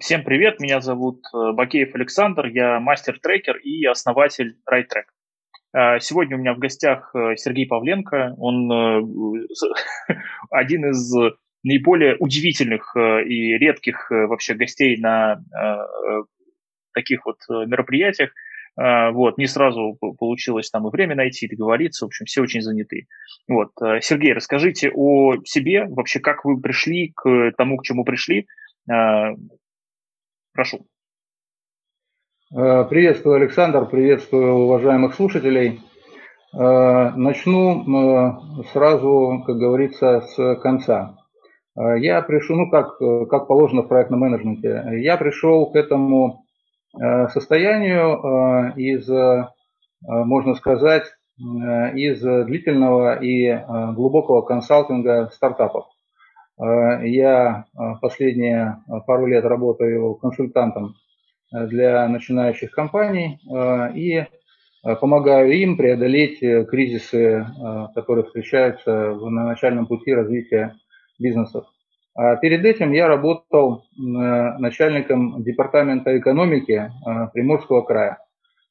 Всем привет, меня зовут э, Бакеев Александр, я мастер-трекер и основатель RideTrack. Э, сегодня у меня в гостях э, Сергей Павленко, он один из наиболее удивительных и редких вообще гостей на таких вот мероприятиях. Вот, не сразу получилось там и время найти, договориться, в общем, все очень заняты. Вот, Сергей, расскажите о себе, вообще, как вы пришли к тому, к чему пришли, Прошу. Э, приветствую, Александр, приветствую уважаемых слушателей. Э, начну э, сразу, как говорится, с конца. Я пришел, ну как, как положено в проектном менеджменте, я пришел к этому состоянию из, можно сказать, из длительного и глубокого консалтинга стартапов. Э, я э, последние э, пару лет работаю консультантом для начинающих компаний и помогаю им преодолеть кризисы, которые встречаются на начальном пути развития бизнесов. А перед этим я работал начальником департамента экономики Приморского края.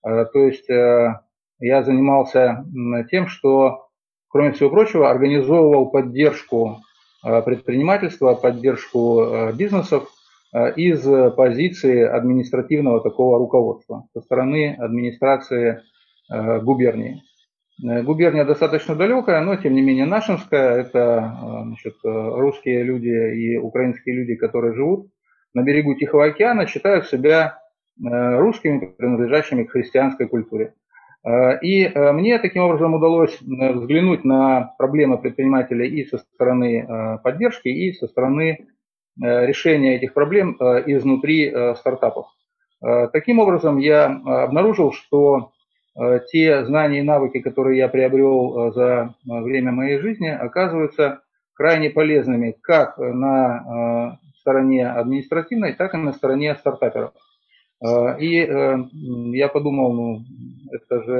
То есть я занимался тем, что, кроме всего прочего, организовывал поддержку предпринимательства, поддержку э, бизнесов э, из позиции административного такого руководства со стороны администрации губернии. Губерния достаточно далекая, но тем не менее нашинская. Это значит, русские люди и украинские люди, которые живут на берегу Тихого океана, считают себя русскими, принадлежащими к христианской культуре. Э, и э, мне таким образом удалось э, взглянуть на проблемы предпринимателей и со стороны поддержки, и со стороны решения этих проблем изнутри стартапов. Таким образом, я обнаружил, что те знания и навыки, которые я приобрел за время моей жизни, оказываются крайне полезными как на стороне административной, так и на стороне стартаперов. И я подумал, ну, это же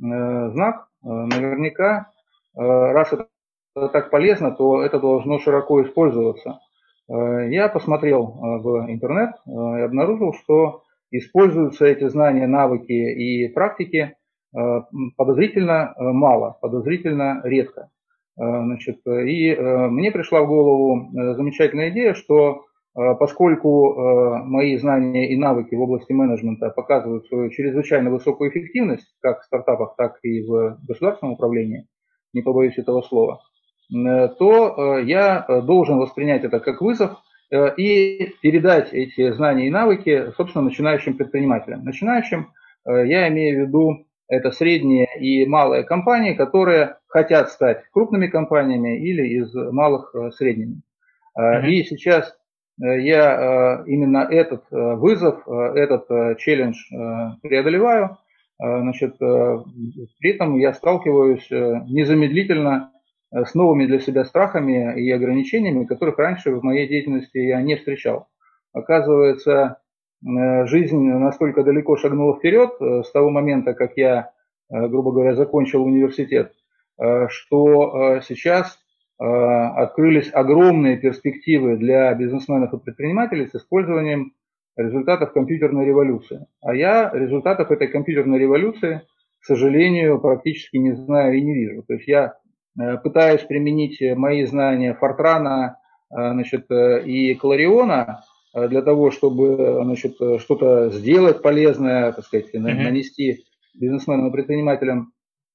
э, знак, э, наверняка, э, раз это так полезно, то это должно широко использоваться. Я посмотрел в интернет и обнаружил, что используются эти знания, навыки и практики подозрительно мало, подозрительно редко. Значит, и мне пришла в голову замечательная идея, что Э, поскольку э, мои знания и навыки в области менеджмента показывают свою чрезвычайно высокую эффективность, как в стартапах, так и в государственном управлении, не побоюсь этого слова, э, то я должен воспринять это как вызов и передать эти знания и навыки, собственно, начинающим предпринимателям. Начинающим я имею в виду это средние и малые компании, которые хотят стать крупными компаниями или из малых средними. Mm-hmm. И сейчас Э, я э, именно этот э, вызов, этот челлендж преодолеваю. Значит, при этом я сталкиваюсь незамедлительно с новыми для себя страхами и ограничениями, которых раньше в моей деятельности я не встречал. Оказывается, жизнь настолько далеко шагнула вперед с того момента, как я, грубо говоря, закончил университет, что сейчас Э, открылись огромные перспективы для бизнесменов и предпринимателей с использованием результатов компьютерной революции. А я результатов этой компьютерной революции, к сожалению, практически не знаю и не вижу. То есть я э, пытаюсь применить мои знания Фортрана э, значит, и Клариона для того, чтобы значит, что-то сделать полезное, так сказать, нанести бизнесменам и предпринимателям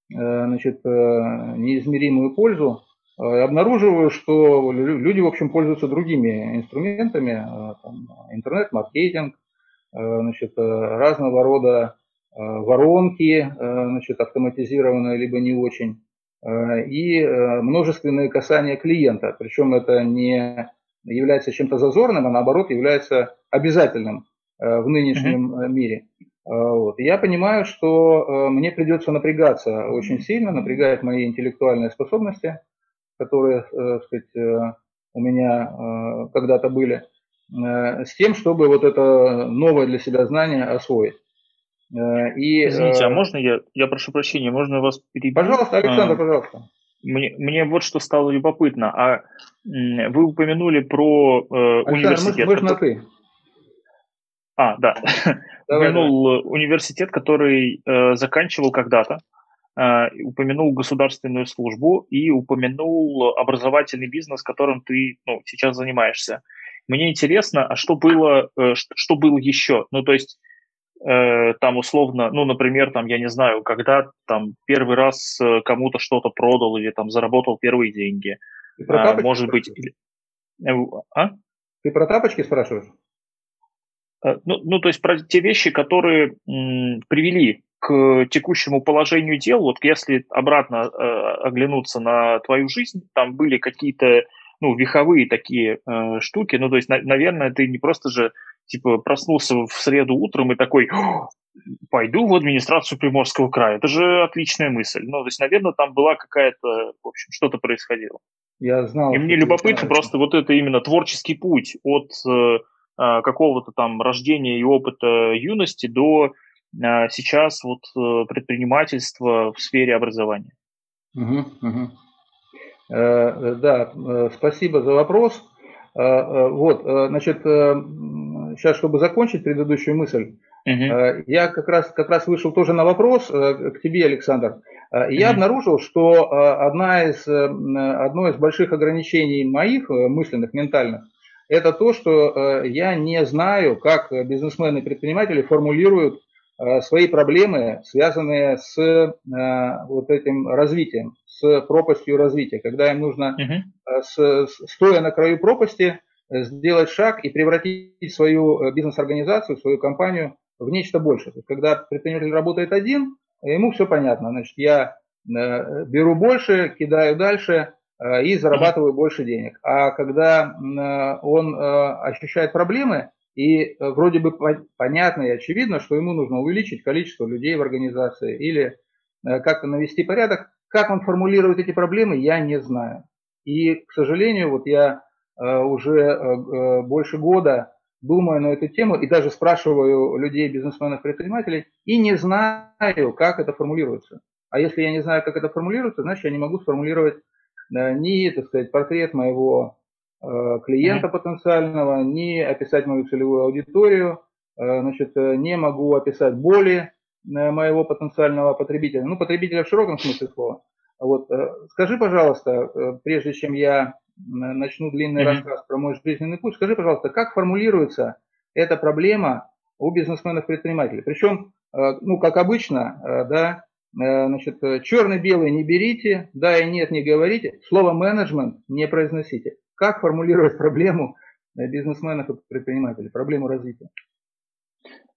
значит, неизмеримую пользу. Э, обнаруживаю, что люди, в общем, пользуются другими инструментами, э, интернет-маркетинг, э, значит, разного рода воронки, значит, автоматизированные либо не очень, и множественные касания клиента. Причем это не является чем-то зазорным, а наоборот является обязательным в нынешнем mm-hmm. мире. Вот. я понимаю, что мне придется напрягаться очень сильно, напрягать мои интеллектуальные способности – которые, э, так сказать, э, у меня э, когда-то были, с тем, чтобы вот это новое для себя знание освоить. И, Извините, а можно я, я прошу прощения, можно вас перебить? Пожалуйста, Александр, а, пожалуйста. Мне, мне вот что стало любопытно. А вы упомянули про э, Александр, университет. Мы, мы на ты. А, да. Давай, упомянул давай. университет, который э, заканчивал когда-то, упомянул государственную службу и упомянул образовательный бизнес, которым ты ну, сейчас занимаешься. Мне интересно, а что было, э, что было еще? Ну, то есть э, там условно, ну, например, там, я не знаю, когда там первый раз э, кому-то что-то продал или там заработал первые деньги. А, может быть... Э, а? Ты про тапочки спрашиваешь? Э, ну, ну, то есть про те вещи, которые м, привели к текущему положению дел, вот если обратно э, оглянуться на твою жизнь, там были какие-то ну, веховые такие э, штуки, ну, то есть, на, наверное, ты не просто же, типа, проснулся в среду утром и такой, пойду в администрацию Приморского края, это же отличная мысль. Ну, то есть, наверное, там была какая-то, в общем, что-то происходило. Я знал. И мне любопытно просто вот это именно творческий путь от э, а, какого-то там рождения и опыта юности до сейчас вот э, предпринимательства в сфере образования. Угу, угу. Э, да, э, спасибо за вопрос. Э, вот, значит, сейчас, чтобы закончить предыдущую мысль, угу. я как раз, как раз вышел тоже на вопрос к тебе, Александр. Я угу. обнаружил, что одна из, одно из больших ограничений моих мысленных, ментальных, это то, что я не знаю, как бизнесмены и предприниматели формулируют свои проблемы, связанные с вот этим развитием с пропастью развития, когда им нужно, uh-huh. с, стоя на краю пропасти, э, сделать шаг и превратить свою э, бизнес-организацию, свою компанию в нечто большее. То есть, когда предприниматель работает один, ему все понятно. Значит, я беру больше, кидаю дальше и зарабатываю uh-huh. больше денег. А когда он ощущает проблемы, и вроде бы понятно и очевидно, что ему нужно увеличить количество людей в организации или как-то навести порядок, как он формулирует эти проблемы, я не знаю. И, к сожалению, вот я э, уже э, э, больше года думаю на эту тему и даже спрашиваю людей, бизнесменов, предпринимателей, и не знаю, как это формулируется. А если я не знаю, как это формулируется, значит, я не могу сформулировать ни, так сказать, портрет моего клиента потенциального, ни описать мою целевую аудиторию, значит, не могу описать боли, моего потенциального потребителя, ну, потребителя в широком смысле слова. Вот, э, скажи, пожалуйста, э, прежде чем я начну длинный mm-hmm. рассказ про мой жизненный путь, скажи, пожалуйста, как формулируется эта проблема у бизнесменов-предпринимателей? Причем, э, ну, как обычно, да, значит, черный-белый не берите, да и нет не говорите, слово менеджмент не произносите. Как формулировать проблему бизнесменов и предпринимателей, проблему развития?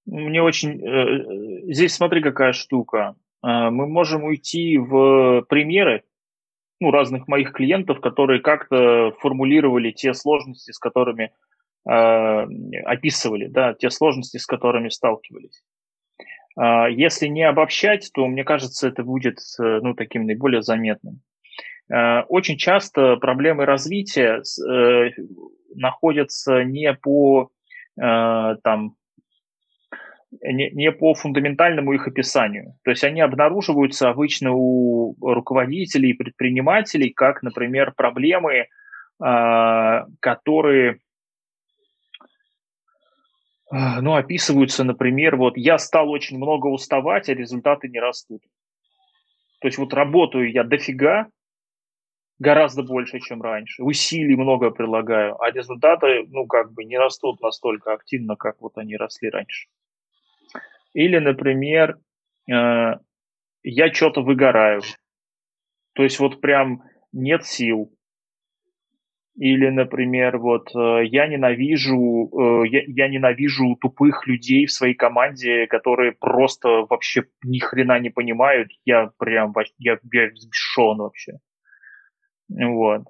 Мне очень... Э, здесь смотри, какая штука. Э, мы можем уйти в примеры ну, разных моих клиентов, которые как-то формулировали те сложности, с которыми э, описывали, да, те сложности, с которыми сталкивались. Э, если не обобщать, то, мне кажется, это будет ну, таким наиболее заметным. Э, очень часто проблемы развития э, находятся не по э, там, не, не по фундаментальному их описанию. То есть они обнаруживаются обычно у руководителей и предпринимателей, как, например, проблемы, которые ну, описываются, например, вот я стал очень много уставать, а результаты не растут. То есть вот работаю я дофига, гораздо больше, чем раньше, усилий много прилагаю, а результаты, ну, как бы не растут настолько активно, как вот они росли раньше. Или, например, э, я что-то выгораю. То есть вот прям нет сил. Или, например, вот э, я ненавижу, э, я, я ненавижу тупых людей в своей команде, которые просто вообще ни хрена не понимают. Я прям, я, я взбешен вообще. Вот.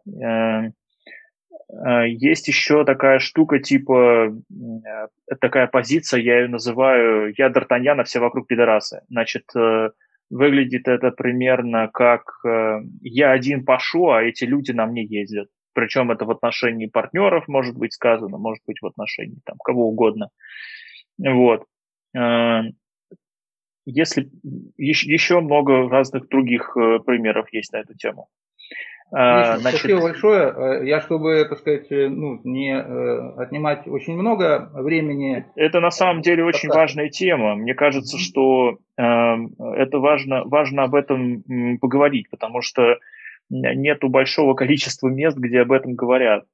Э, есть еще такая штука, типа, э, такая позиция, я ее называю «я Д'Артаньян, а все вокруг пидорасы». Значит, э, выглядит это примерно как «я один пошу, а эти люди на мне ездят». Причем это в отношении партнеров может быть сказано, может быть в отношении там кого угодно. Вот. Если еще много разных других примеров есть на эту тему. Миша, Значит... Спасибо большое. Я, чтобы, так сказать, ну, не отнимать очень много времени... Это на самом деле очень важная тема. Мне кажется, что э, это важно, важно об этом поговорить, потому что нету большого количества мест, где об этом говорят.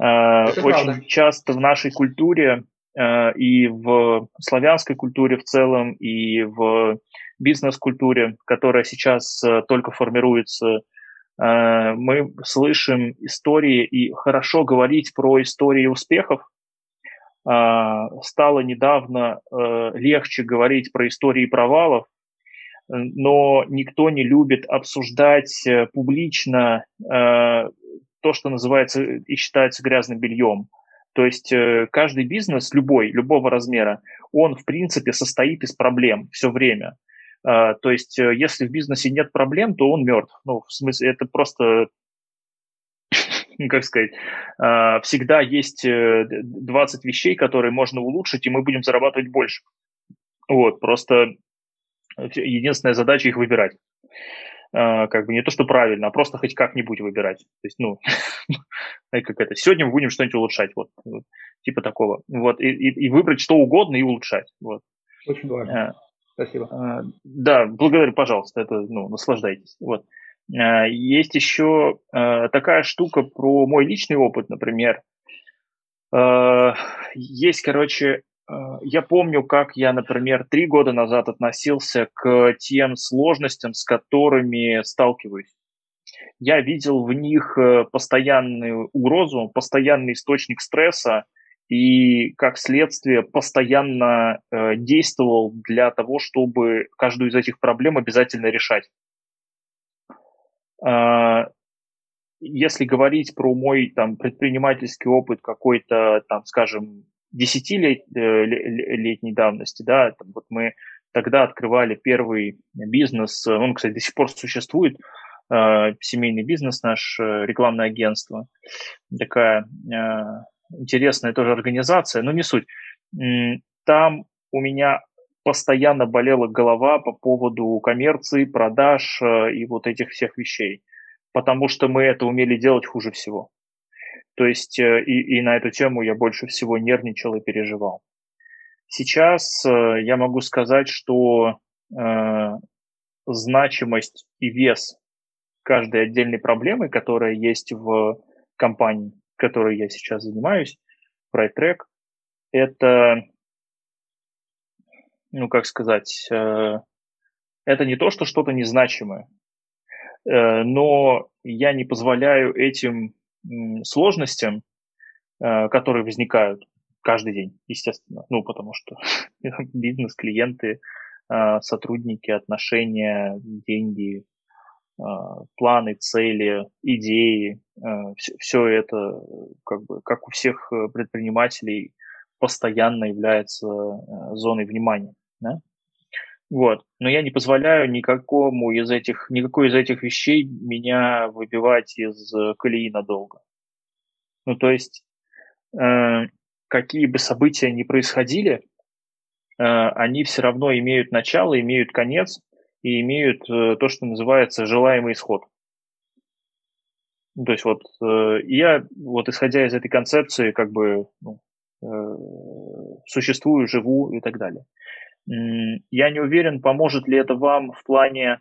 Э, это очень правда. часто в нашей культуре э, и в славянской культуре в целом, и в бизнес-культуре, которая сейчас э, только формируется, мы слышим истории, и хорошо говорить про истории успехов стало недавно легче говорить про истории провалов, но никто не любит обсуждать публично то, что называется и считается грязным бельем. То есть э, каждый бизнес, любой, любого размера, он в принципе состоит из проблем все время. А, то есть э, если в бизнесе нет проблем, то он мертв. Ну, в смысле, это просто как сказать, а, всегда есть 20 э, вещей, которые можно улучшить, и мы будем зарабатывать больше. Вот, просто единственная задача их выбирать. А, как бы не то, что правильно, а просто хоть как-нибудь выбирать. То есть, ну, как это, сегодня мы будем что-нибудь улучшать, вот, вот типа такого. Вот, и, и, и выбрать что угодно и улучшать. Вот. Очень важно. Спасибо. А, да, благодарю, пожалуйста, это, ну, наслаждайтесь. Вот. А, есть еще а, такая штука про мой личный опыт, например. Есть, короче, Э, я помню, как я, например, три года назад относился к тем сложностям, с которыми сталкиваюсь. Я видел в них э, постоянную угрозу, постоянный источник стресса и, как следствие, постоянно э, действовал для того, чтобы каждую из этих проблем обязательно решать. Если говорить про мой там, предпринимательский опыт какой-то, там, скажем, десятилетней э, давности, да, вот мы тогда открывали первый бизнес, он, кстати, до сих пор существует, э, семейный бизнес наш, э, рекламное агентство, такая интересная тоже организация, но не суть. Там у меня постоянно болела голова по поводу коммерции, продаж и вот этих всех вещей, потому что мы это умели делать хуже всего. То есть э, и, и на эту тему я больше всего нервничал и переживал. Сейчас э, я могу сказать, что э, значимость и вес каждой отдельной проблемы, которая есть в компании, которой я сейчас занимаюсь, PrideTrack, это, ну как сказать, э, это не то, что что-то незначимое, э, но я не позволяю этим сложностям, э, которые возникают каждый день, естественно. Ну, потому что бизнес, клиенты, сотрудники, отношения, деньги, планы, цели, идеи, все, все это, как бы, как у всех предпринимателей, постоянно является зоной внимания. Да? Вот. Но я не позволяю никакому из этих, никакой из этих вещей меня выбивать из колеи надолго. Ну, то есть, э, какие бы события ни происходили, э, они все равно имеют начало, имеют конец и имеют э, то, что называется желаемый исход. То есть вот э, я, вот исходя из этой концепции, как бы ну, э, существую, живу и так далее. Я не уверен, поможет ли это вам в плане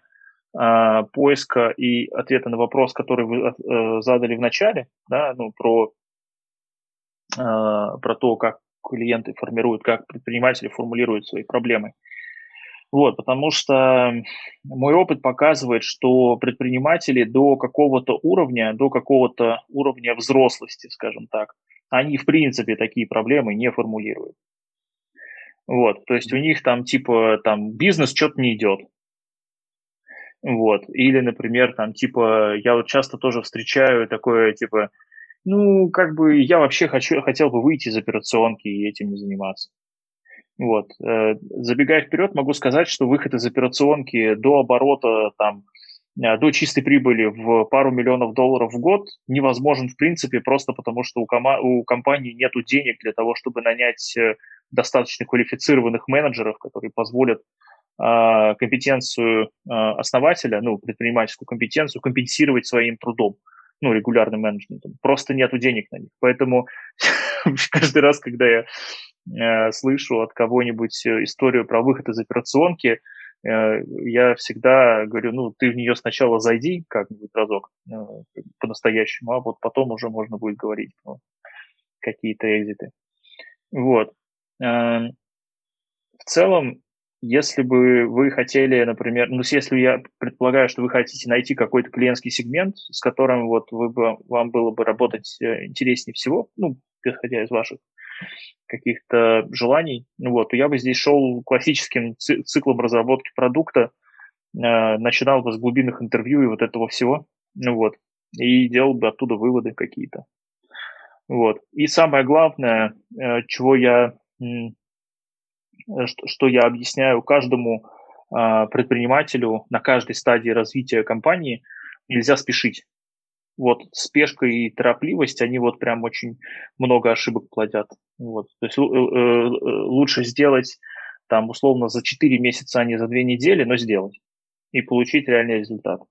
э, поиска и ответа на вопрос, который вы э, задали в начале, да, ну, про, э, про то, как клиенты формируют, как предприниматели формулируют свои проблемы. Вот, потому что мой опыт показывает, что предприниматели до какого-то уровня, до какого-то уровня взрослости, скажем так, они в принципе такие проблемы не формулируют. Вот, то есть у них там типа там бизнес что-то не идет. Вот, или, например, там типа я вот часто тоже встречаю такое типа, ну, как бы я вообще хочу, хотел бы выйти из операционки и этим не заниматься. Вот. Э, забегая вперед, могу сказать, что выход из операционки до оборота там э, до чистой прибыли в пару миллионов долларов в год невозможен в принципе просто потому, что у, кома- у компании нет денег для того, чтобы нанять э, достаточно квалифицированных менеджеров, которые позволят а, компетенцию а, основателя, ну, предпринимательскую компетенцию компенсировать своим трудом, ну, регулярным менеджментом. Просто нету денег на них. Поэтому каждый раз, когда я э, слышу от кого-нибудь историю про выход из операционки, э, я всегда говорю, ну, ты в нее сначала зайди как-нибудь разок э, по-настоящему, а вот потом уже можно будет говорить про какие-то экзиты. Вот. Эм, в целом, если бы вы хотели, например, ну, если я предполагаю, что вы хотите найти какой-то клиентский сегмент, с которым вот вы бы, вам было бы работать э, интереснее всего, ну, исходя из ваших каких-то желаний, ну вот, я бы здесь шел классическим циклом разработки продукта, э, начинал бы с глубинных интервью и вот этого всего, ну вот, и делал бы оттуда выводы какие-то. Вот. И самое главное, э, чего я Э, что я объясняю каждому предпринимателю на каждой стадии развития компании, нельзя спешить. Вот спешка и торопливость, они вот прям очень много ошибок плодят. Вот. То есть э, э, лучше сделать там условно за 4 месяца, а не за 2 недели, но сделать и получить реальный результат.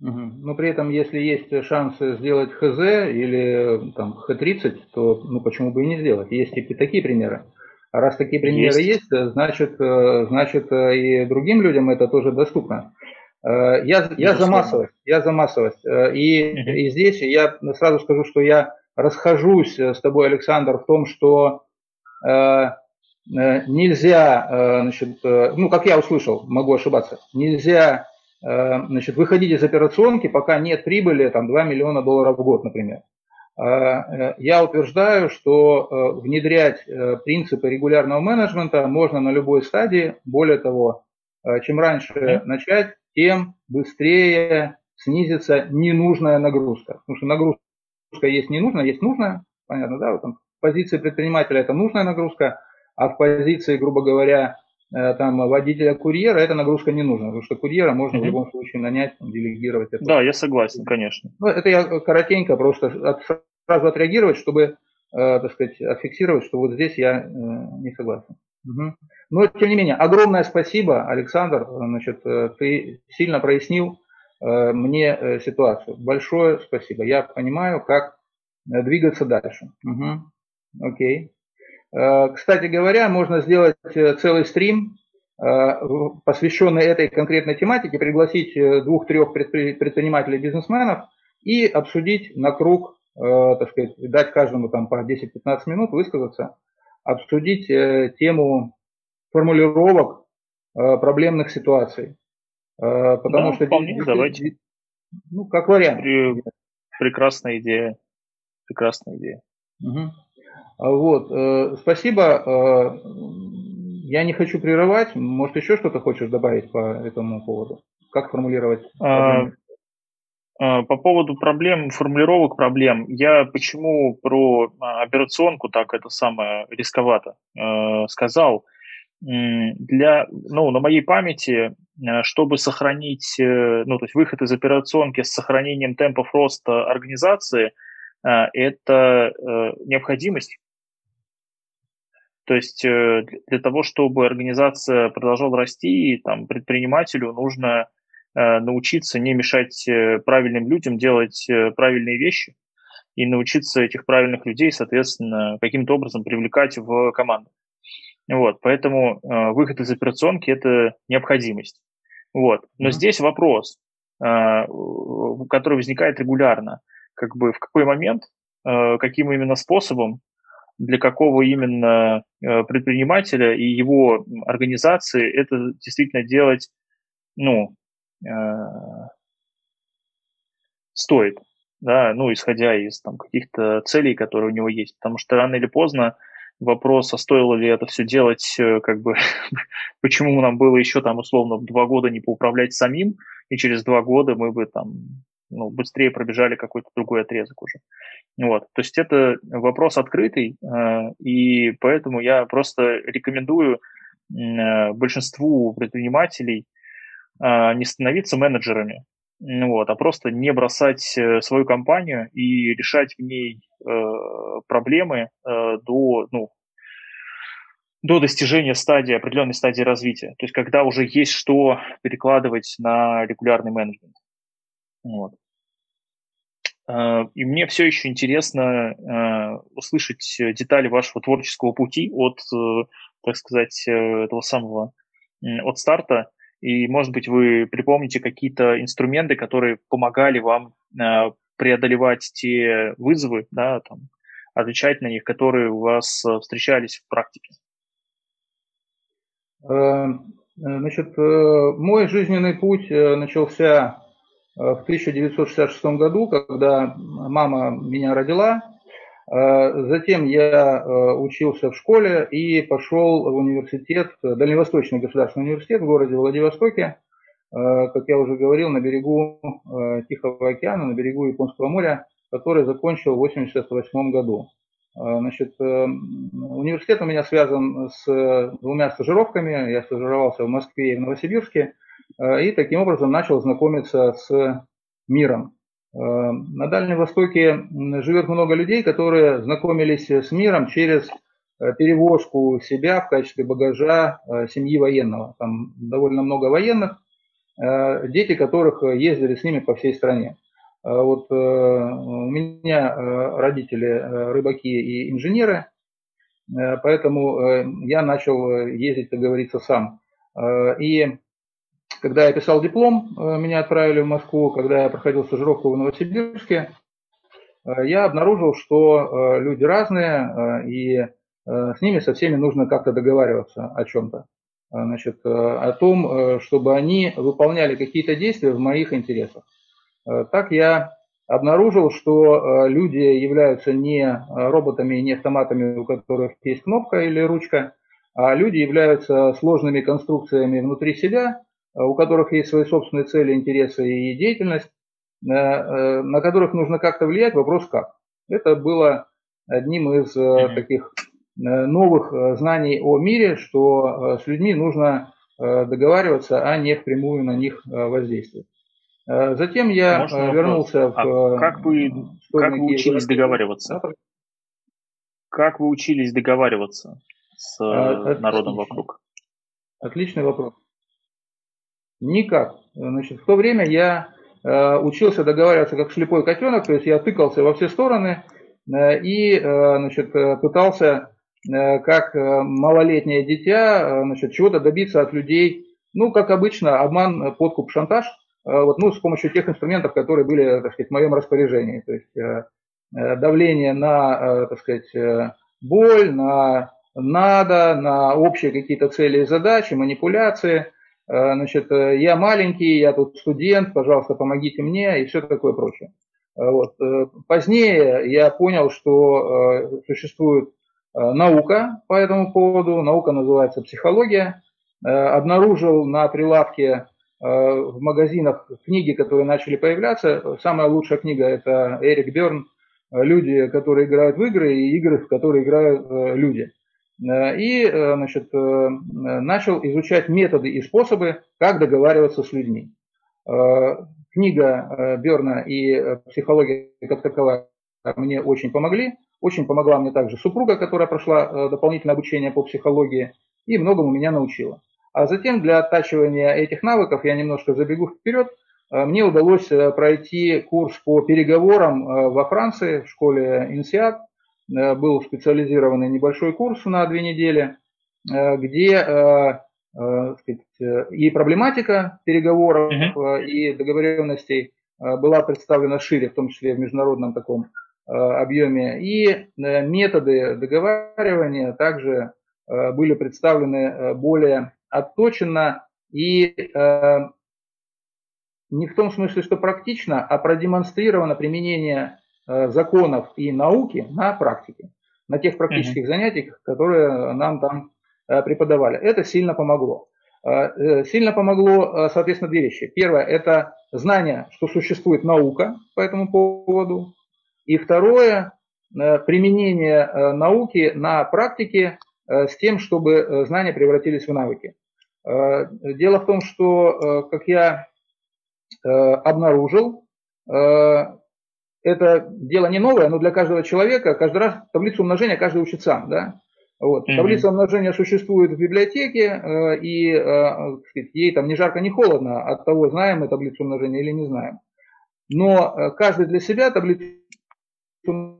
Но при этом, если есть шанс сделать ХЗ или там Х30, то ну, почему бы и не сделать? Есть и такие примеры. А раз такие примеры есть, есть значит, э, значит э, и другим людям это тоже доступно. Э, я, я за массовость, я за массовость. И, и здесь я сразу скажу, что я расхожусь с тобой, Александр, в том, что нельзя, значит, ну, как я услышал, могу ошибаться, нельзя значит, выходить из операционки, пока нет прибыли, там, 2 миллиона долларов в год, например. Э, я утверждаю, что э, внедрять э, принципы регулярного менеджмента можно на любой стадии. Более того, чем раньше начать, тем быстрее снизится ненужная нагрузка. Потому что нагрузка есть ненужная, есть нужная. Понятно, да? В позиции предпринимателя это нужная нагрузка, а в позиции, грубо говоря, там водителя-курьера эта нагрузка не нужна, потому что курьера можно mm-hmm. в любом случае нанять, делегировать это. Да, я согласен, конечно. Ну, это я коротенько просто от, сразу отреагировать, чтобы, э, так сказать, отфиксировать, что вот здесь я э, не согласен. Угу. Но, тем не менее, огромное спасибо, Александр. Значит, э, ты сильно прояснил э, мне э, ситуацию. Большое спасибо. Я понимаю, как двигаться дальше. Угу. Окей. Кстати говоря, можно сделать целый стрим, посвященный этой конкретной тематике, пригласить двух-трех предпринимателей, бизнесменов и обсудить на круг так сказать, дать каждому там по 10-15 минут высказаться, обсудить тему формулировок э, проблемных ситуаций. Потому да, что вполне, здесь, давайте. Ну, как вариант. Прекрасная идея. Прекрасная идея. Угу. Вот, спасибо. Я не хочу прерывать. Может, еще что-то хочешь добавить по этому поводу? Как формулировать? А, а, по поводу проблем, формулировок проблем, я почему про а, операционку так это самое рисковато э, сказал. Для, ну, на моей памяти, э, чтобы сохранить, э, ну, то есть выход из операционки с сохранением темпов роста организации, это необходимость. То есть для того, чтобы организация продолжала расти, там, предпринимателю нужно Э, научиться не мешать э, правильным людям делать э, правильные вещи и научиться этих правильных людей, соответственно, каким-то образом привлекать в команду. Вот, поэтому выход из операционки – это необходимость. Вот. Но mm-hmm. здесь вопрос, который возникает регулярно. Как бы в какой момент, каким именно способом, для какого именно предпринимателя и его организации это действительно делать ну, Э, стоит, да, ну, исходя из там каких-то целей, которые у него есть, потому что рано или поздно вопрос, а стоило ли это все делать, э, как бы, почему нам было еще там условно два года не поуправлять самим, и через два года мы бы там ну, быстрее пробежали какой-то другой отрезок уже. Вот. То есть это вопрос открытый, э, и поэтому я просто рекомендую большинству предпринимателей не становиться менеджерами, вот, а просто не бросать э, свою компанию и решать в ней э, проблемы э, до, ну, до достижения стадии, определенной стадии развития. То есть когда уже есть что перекладывать на регулярный менеджмент. Вот. И мне все еще интересно услышать детали вашего творческого пути от, так сказать, этого самого, от старта. И, может быть, вы припомните какие-то инструменты, которые помогали вам преодолевать те вызовы, да, там, отвечать на них, которые у вас встречались в практике. Значит, мой жизненный путь начался в 1966 году, когда мама меня родила. Затем я учился в школе и пошел в университет, Дальневосточный государственный университет в городе Владивостоке, как я уже говорил, на берегу Тихого океана, на берегу Японского моря, который закончил в 1988 году. Значит, университет у меня связан с двумя стажировками. Я стажировался в Москве и в Новосибирске. Э, и таким образом начал знакомиться с миром. Э, на Дальнем Востоке живет много людей, которые знакомились с миром через э, перевозку себя в качестве багажа семьи военного. Там довольно много военных, дети которых ездили с ними по всей стране. Вот у меня родители рыбаки и инженеры, поэтому я начал ездить, как говорится, сам. И когда я писал диплом, э, меня отправили в Москву, когда я проходил стажировку в Новосибирске, э, я обнаружил, что э, люди разные, и с ними со всеми нужно как-то договариваться о чем-то. Значит, о том, чтобы они выполняли какие-то действия в моих интересах. Так я обнаружил, что люди являются не роботами, не автоматами, у которых есть кнопка или ручка, а люди являются сложными конструкциями внутри себя, Э, у которых есть свои собственные цели, интересы и деятельность, э, э, на которых нужно как-то влиять, вопрос как. Это было одним из таких новых знаний о мире, что с людьми нужно договариваться, а не впрямую на них воздействовать. Затем я Можно вернулся вопрос. в... А как вы, как вы учились договариваться? Как вы учились договариваться с Отличный. народом вокруг? Отличный вопрос. Никак. Значит, в то время я э, учился договариваться как слепой котенок, то есть я тыкался во все стороны э, и э, значит, пытался э, как э, малолетнее дитя э, значит, чего-то добиться от людей. Ну, как обычно, обман, подкуп, шантаж. Э, вот, ну, с помощью тех инструментов, которые были так сказать, в моем распоряжении. То есть э, э давление на э, так сказать, э, боль, на надо, на общие какие-то цели и задачи, манипуляции – Э, значит, э, я маленький, я тут студент, пожалуйста, помогите мне и все такое прочее. Э, вот. Позднее я понял, что существует наука по этому поводу, наука называется психология. Обнаружил на прилавке в магазинах книги, которые начали появляться. Самая лучшая книга – это Эрик Берн «Люди, которые играют в игры» и «Игры, в которые играют люди». Э, и э, значит, э, начал изучать методы и способы, как договариваться с людьми. Книга Берна и психология как таковая мне очень помогли. Очень помогла мне также супруга, которая прошла дополнительное обучение по психологии и многому меня научила. А затем для оттачивания этих навыков, я немножко забегу вперед, мне удалось пройти курс по переговорам во Франции в школе. Э, был специализированный небольшой курс на две недели, э, где э, сказать, и проблематика переговоров, uh-huh. и договоренностей была представлена шире, в том числе в международном таком объеме, и методы договаривания также были представлены более отточенно и не в том смысле, что практично, а продемонстрировано применение Э, законов и науки на практике, на тех практических mm-hmm. занятиях, которые нам там э, преподавали. Это сильно помогло. Э, сильно помогло, соответственно, две вещи. Первое – это знание, что существует наука по этому поводу. И второе – применение науки на практике с тем, чтобы знания превратились в навыки. Дело в том, что, как я обнаружил, это дело не новое, но для каждого человека каждый раз таблицу умножения каждый учит сам. Да? Вот. Mm-hmm. Таблица умножения существует в библиотеке, э, и э, ей там ни жарко, ни холодно от того, знаем мы таблицу умножения или не знаем. Но э, каждый для себя таблицу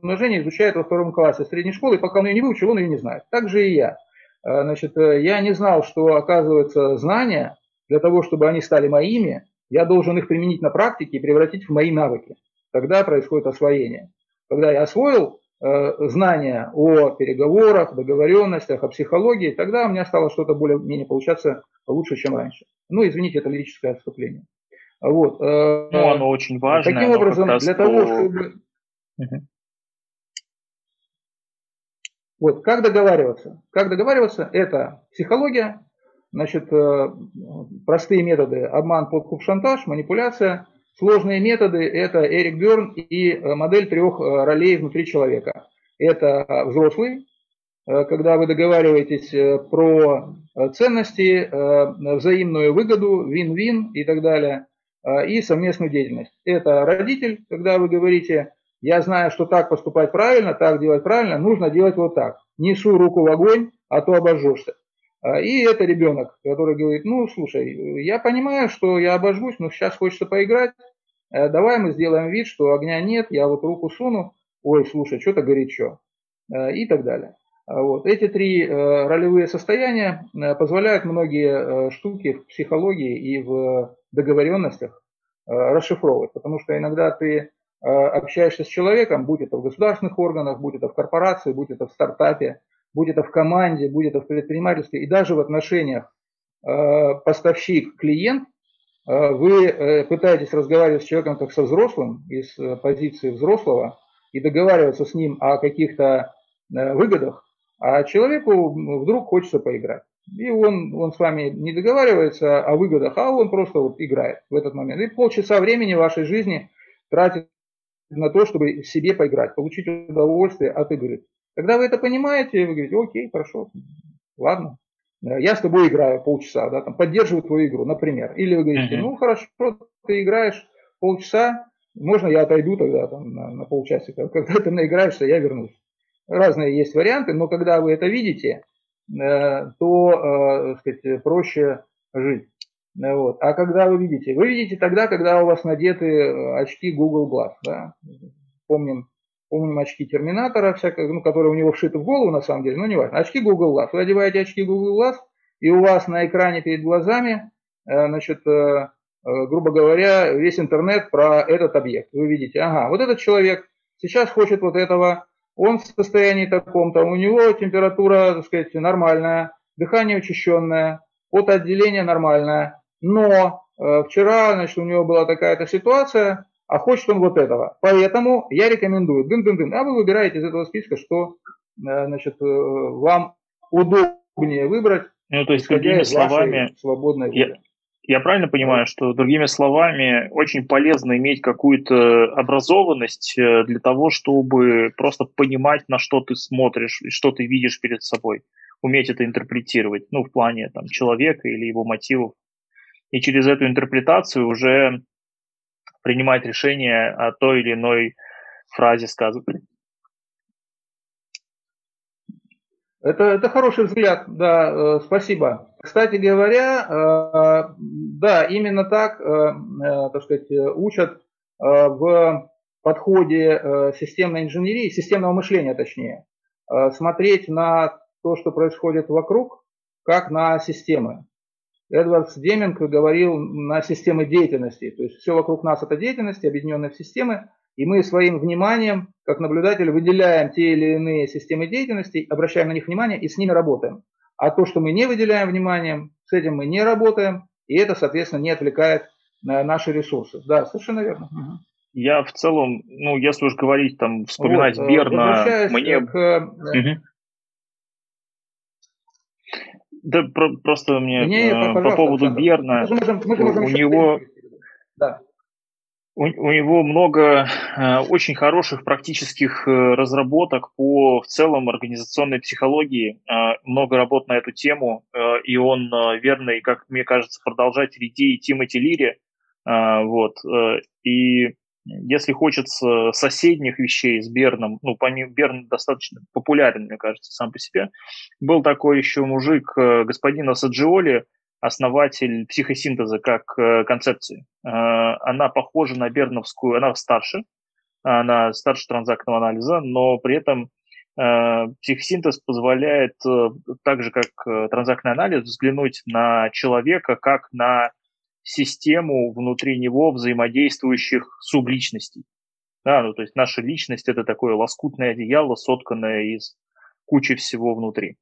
умножения изучает во втором классе средней школы, и пока он ее не выучил, он ее не знает. Так же и я. Э, значит, э, я не знал, что, оказывается, знания, для того, чтобы они стали моими, я должен их применить на практике и превратить в мои навыки. Тогда происходит освоение. Когда я освоил э, знания о переговорах, договоренностях, о психологии, тогда у меня стало что-то более-менее получаться лучше, чем раньше. Ну, извините, это лирическое отступление. Вот. Э, ну, оно очень важно. Таким образом, для того, чтобы... Угу. Вот, как договариваться? Как договариваться? Это психология, значит, э, простые методы, обман, подкуп, шантаж, манипуляция. Сложные методы – это Эрик Берн и э, модель трех э, ролей внутри человека. Это взрослый, когда вы договариваетесь про ценности, взаимную выгоду, вин-вин и так далее, и совместную деятельность. Это родитель, когда вы говорите, я знаю, что так поступать правильно, так делать правильно, нужно делать вот так. Несу руку в огонь, а то обожжешься. А, и это ребенок, который говорит, ну, слушай, я понимаю, что я обожгусь, но сейчас хочется поиграть, э, давай мы сделаем вид, что огня нет, я вот руку суну, ой, слушай, что-то горячо, э, и так далее. А вот. Эти три э, ролевые состояния позволяют многие штуки в психологии и в договоренностях расшифровывать, потому что иногда ты общаешься с человеком, будь это в государственных органах, будь это в корпорации, будь это в стартапе, будь это в команде, будь это в предпринимательстве и даже в отношениях э, поставщик-клиент, э, вы э, пытаетесь разговаривать с человеком как со взрослым, из позиции взрослого, и договариваться с ним о каких-то выгодах, а человеку вдруг хочется поиграть. И он, он с вами не договаривается о выгодах, а он просто вот играет в этот момент. И полчаса времени вашей жизни тратит на то, чтобы себе поиграть, получить удовольствие от игры. Когда вы это понимаете, вы говорите, окей, хорошо, ладно, я с тобой играю полчаса, да, там, поддерживаю твою игру, например. Или вы говорите, ну хорошо, ты играешь полчаса, можно я отойду тогда там, на, на полчасика. Когда ты наиграешься, я вернусь. Разные есть варианты, но когда вы это видите, э, то э, сказать, проще жить. Вот. А когда вы видите? Вы видите тогда, когда у вас надеты очки Google Glass. Да? Помним помним очки Терминатора, всякое, ну, которые у него вшиты в голову на самом деле, но не важно. Очки Google Glass. Вы одеваете очки Google Glass, и у вас на экране перед глазами, э, значит, э, э, грубо говоря, весь интернет про этот объект. Вы видите, ага, вот этот человек сейчас хочет вот этого, он в состоянии таком-то, у него температура, так сказать, нормальная, дыхание учащенное, потоотделение нормальное, но вчера, значит, у него была такая-то ситуация, а хочет он вот этого. Поэтому я рекомендую, дын -дын -дын, а вы выбираете из этого списка, что э, значит, э, вам удобнее выбрать. Ну, то есть, другими словами, свободной я, я правильно понимаю, что, другими словами, очень полезно иметь какую-то образованность э, для того, чтобы просто понимать, на что ты смотришь и что ты видишь перед собой. Уметь это интерпретировать, ну, в плане там, человека или его мотивов. И через эту интерпретацию уже принимать решение о той или иной фразе сказанной. Это, это хороший взгляд, да, э, спасибо. Кстати говоря, э, да, именно так, э, так сказать, учат в подходе системной инженерии, системного мышления точнее, смотреть на то, что происходит вокруг, как на системы. Эдвардс Деминг говорил на системы деятельности. То есть все вокруг нас это деятельность, объединенная в системы, и мы своим вниманием, как наблюдатель, выделяем те или иные системы деятельности, обращаем на них внимание и с ними работаем. А то, что мы не выделяем вниманием, с этим мы не работаем, и это, соответственно, не отвлекает на наши ресурсы. Да, совершенно верно. Я в целом, ну, если уж говорить, там, вспоминать вот, Берна, мне... К, угу. Да про, просто мне Не, э, по поводу Александр. Берна, мы можем, мы можем у него... Да. У, у него много э, очень хороших практических э, разработок по в целом организационной психологии, э, много работ на эту тему, э, и он э, верный, как мне кажется, продолжатель идеи Тимоти Лири, э, вот, э, и если хочется соседних вещей с Берном, ну, помимо Берн достаточно популярен, мне кажется, сам по себе, был такой еще мужик, э, господин Асаджиоли, основатель психосинтеза как э, концепции. Э, она похожа на берновскую, она старше, она старше транзактного анализа, но при этом психосинтез позволяет, так же как транзактный анализ, взглянуть на человека как на систему внутри него взаимодействующих субличностей. Да, ну, то есть наша личность – это такое лоскутное одеяло, сотканное из кучи всего внутри.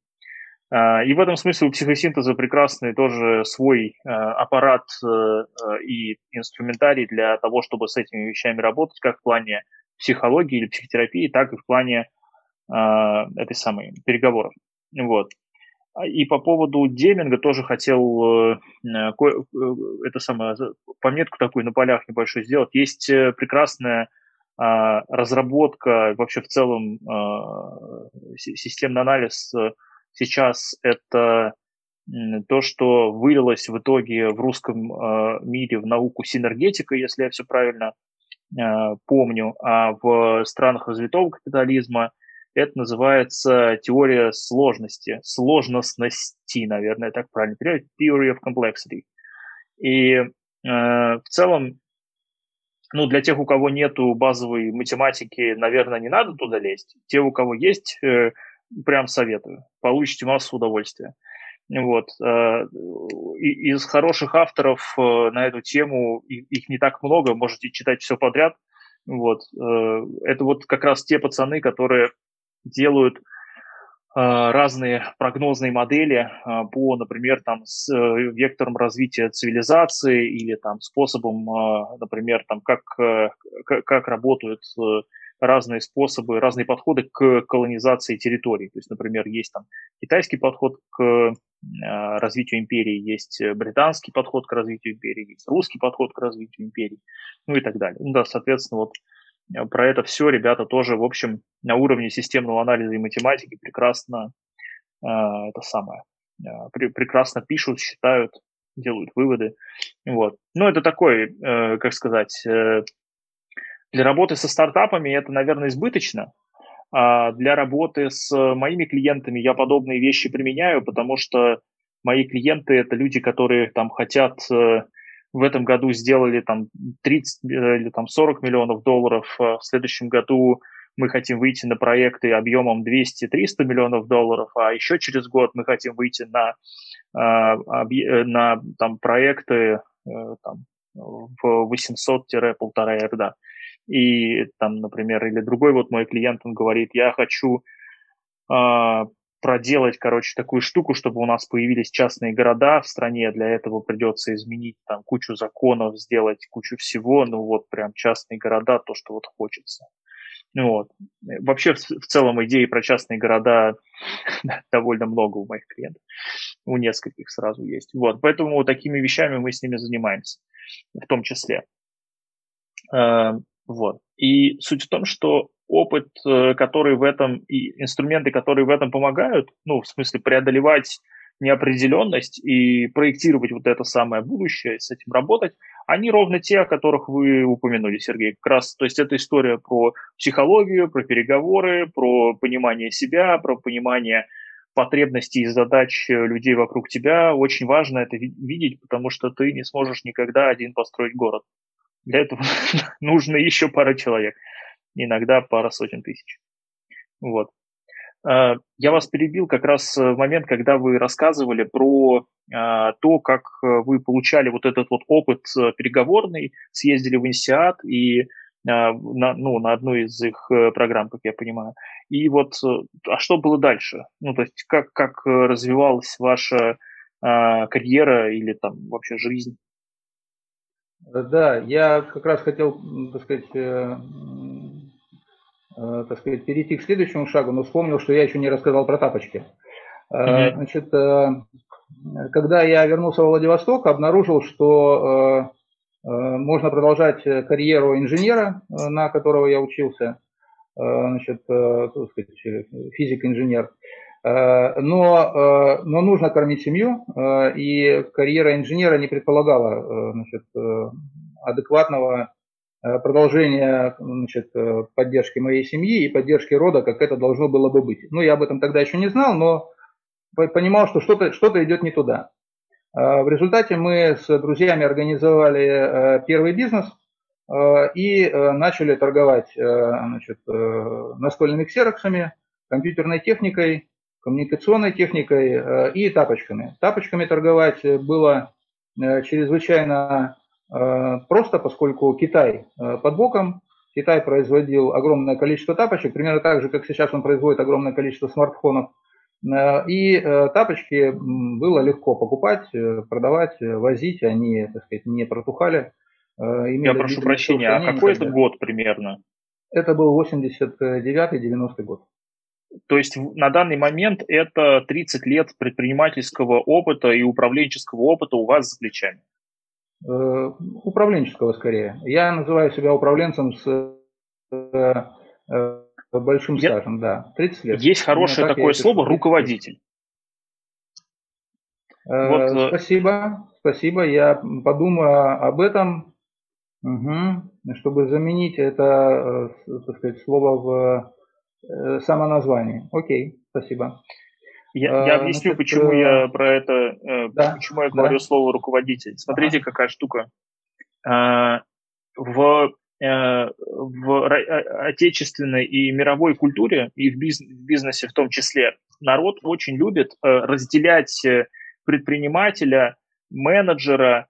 А, и в этом смысле у психосинтеза прекрасный тоже свой а, аппарат э, и инструментарий для того, чтобы с этими вещами работать, как в плане психологии или психотерапии, так и в плане а, этой самой переговоров. Вот. А, и по поводу Деминга тоже хотел э, э, это самое, пометку такую на полях небольшой сделать. Есть э, прекрасная а, разработка, вообще в целом а, системный анализ сейчас это то, что вылилось в итоге в русском мире в науку синергетика, если я все правильно помню, а в странах развитого капитализма – это называется теория сложности, сложностности, наверное, так правильно переводить, theory of complexity. И э, в целом, ну, для тех, у кого нету базовой математики, наверное, не надо туда лезть. Те, у кого есть, э, прям советую. Получите массу удовольствия. Вот. Э, из хороших авторов э, на эту тему, их не так много, можете читать все подряд. Вот. Э, это вот как раз те пацаны, которые делают а, разные прогнозные модели а, по, например, там, с э, вектором развития цивилизации или там способом, например, там, как, э, как работают э, разные способы, разные подходы к колонизации территорий. То есть, например, есть там китайский подход к развитию империи, есть британский подход к развитию империи, есть русский подход к развитию империи, ну и так далее. Ну да, соответственно, вот Э, про это все ребята тоже, в общем, на уровне системного анализа и математики прекрасно э, это самое, э, пр прекрасно пишут, считают, делают выводы. Вот. Ну, это такой, э, как сказать, э, для работы со стартапами это, наверное, избыточно. А для работы с моими клиентами я подобные вещи применяю, потому что мои клиенты это люди, которые там хотят э, в этом году сделали там 30 э, или там 40 миллионов долларов, а в следующем году мы хотим выйти на проекты объемом 200-300 миллионов долларов, а еще через год мы хотим выйти на, э, на там, проекты э, там, в 800-1,5 рда. И там, например, или другой вот мой клиент, он говорит, я хочу а, проделать, короче, такую штуку, чтобы у нас появились частные города в стране. Для этого придется изменить там кучу законов, сделать кучу всего. Ну вот прям частные города, то, что вот хочется. Ну вот. Вообще, в, в целом, идеи про частные города довольно много у моих клиентов. У нескольких сразу есть. Вот. Поэтому вот такими вещами мы с ними занимаемся, в том числе. Э, вот. И суть в том, что опыт, э, который в этом, и инструменты, которые в этом помогают, ну, в смысле преодолевать неопределенность и проектировать вот это самое будущее, с этим работать, они ровно те, о которых вы упомянули, Сергей. Как раз, то есть это история про психологию, про переговоры, про понимание себя, про понимание потребностей и задач людей вокруг тебя. Очень важно это видеть, потому что ты не сможешь никогда один построить город. Для этого нужно еще пара человек иногда пара сотен тысяч. Вот. А, я вас перебил как раз в момент, когда вы рассказывали про а, то, как вы получали вот этот вот опыт э, переговорный, съездили в Инсиат и а, на, ну, на одну из их э, программ, как я понимаю. И вот, э, а что было дальше? Ну, то есть, как, как развивалась ваша карьера или там вообще жизнь? Да, я как раз хотел, так сказать, Э, так сказать, перейти к следующему шагу, но вспомнил, что я еще не рассказал про тапочки. Mm-hmm. Значит, э, когда я вернулся в Владивосток, обнаружил, что можно продолжать карьеру инженера, на которого я учился, значит, сказать, физик-инженер. Но, но нужно кормить семью, и карьера инженера не предполагала значит, адекватного продолжение значит, поддержки моей семьи и поддержки рода, как это должно было бы быть. Ну, я об этом тогда еще не знал, но понимал, что что-то что идет не туда. В результате мы с друзьями организовали первый бизнес и начали торговать значит, настольными ксероксами, компьютерной техникой, коммуникационной техникой э, и тапочками. Тапочками торговать было э, чрезвычайно э, просто, поскольку Китай под боком, Китай производил огромное количество тапочек, примерно так же, как сейчас он производит огромное количество смартфонов. И тапочки было легко покупать, продавать, возить, они, так сказать, не протухали. Я прошу прощения, а какой это год примерно? Это был 89-90 год. То есть на данный момент это 30 лет предпринимательского опыта и управленческого опыта у вас за плечами. Э, управленческого скорее. Я называю себя управленцем с э, э, большим стажем, да. 30 лет. Есть хорошее такое слово руководитель. Вот. Спасибо, спасибо. Я подумаю об этом, угу. чтобы заменить это, так сказать, слово в само название. Окей, спасибо. Я, я объясню, Значит, почему э... я про это, э, да, почему я говорю да. слово руководитель. Смотрите, ага. какая штука. А, в, э, в отечественной и мировой культуре, и в, бизн, в бизнесе в том числе, народ очень любит разделять предпринимателя, менеджера,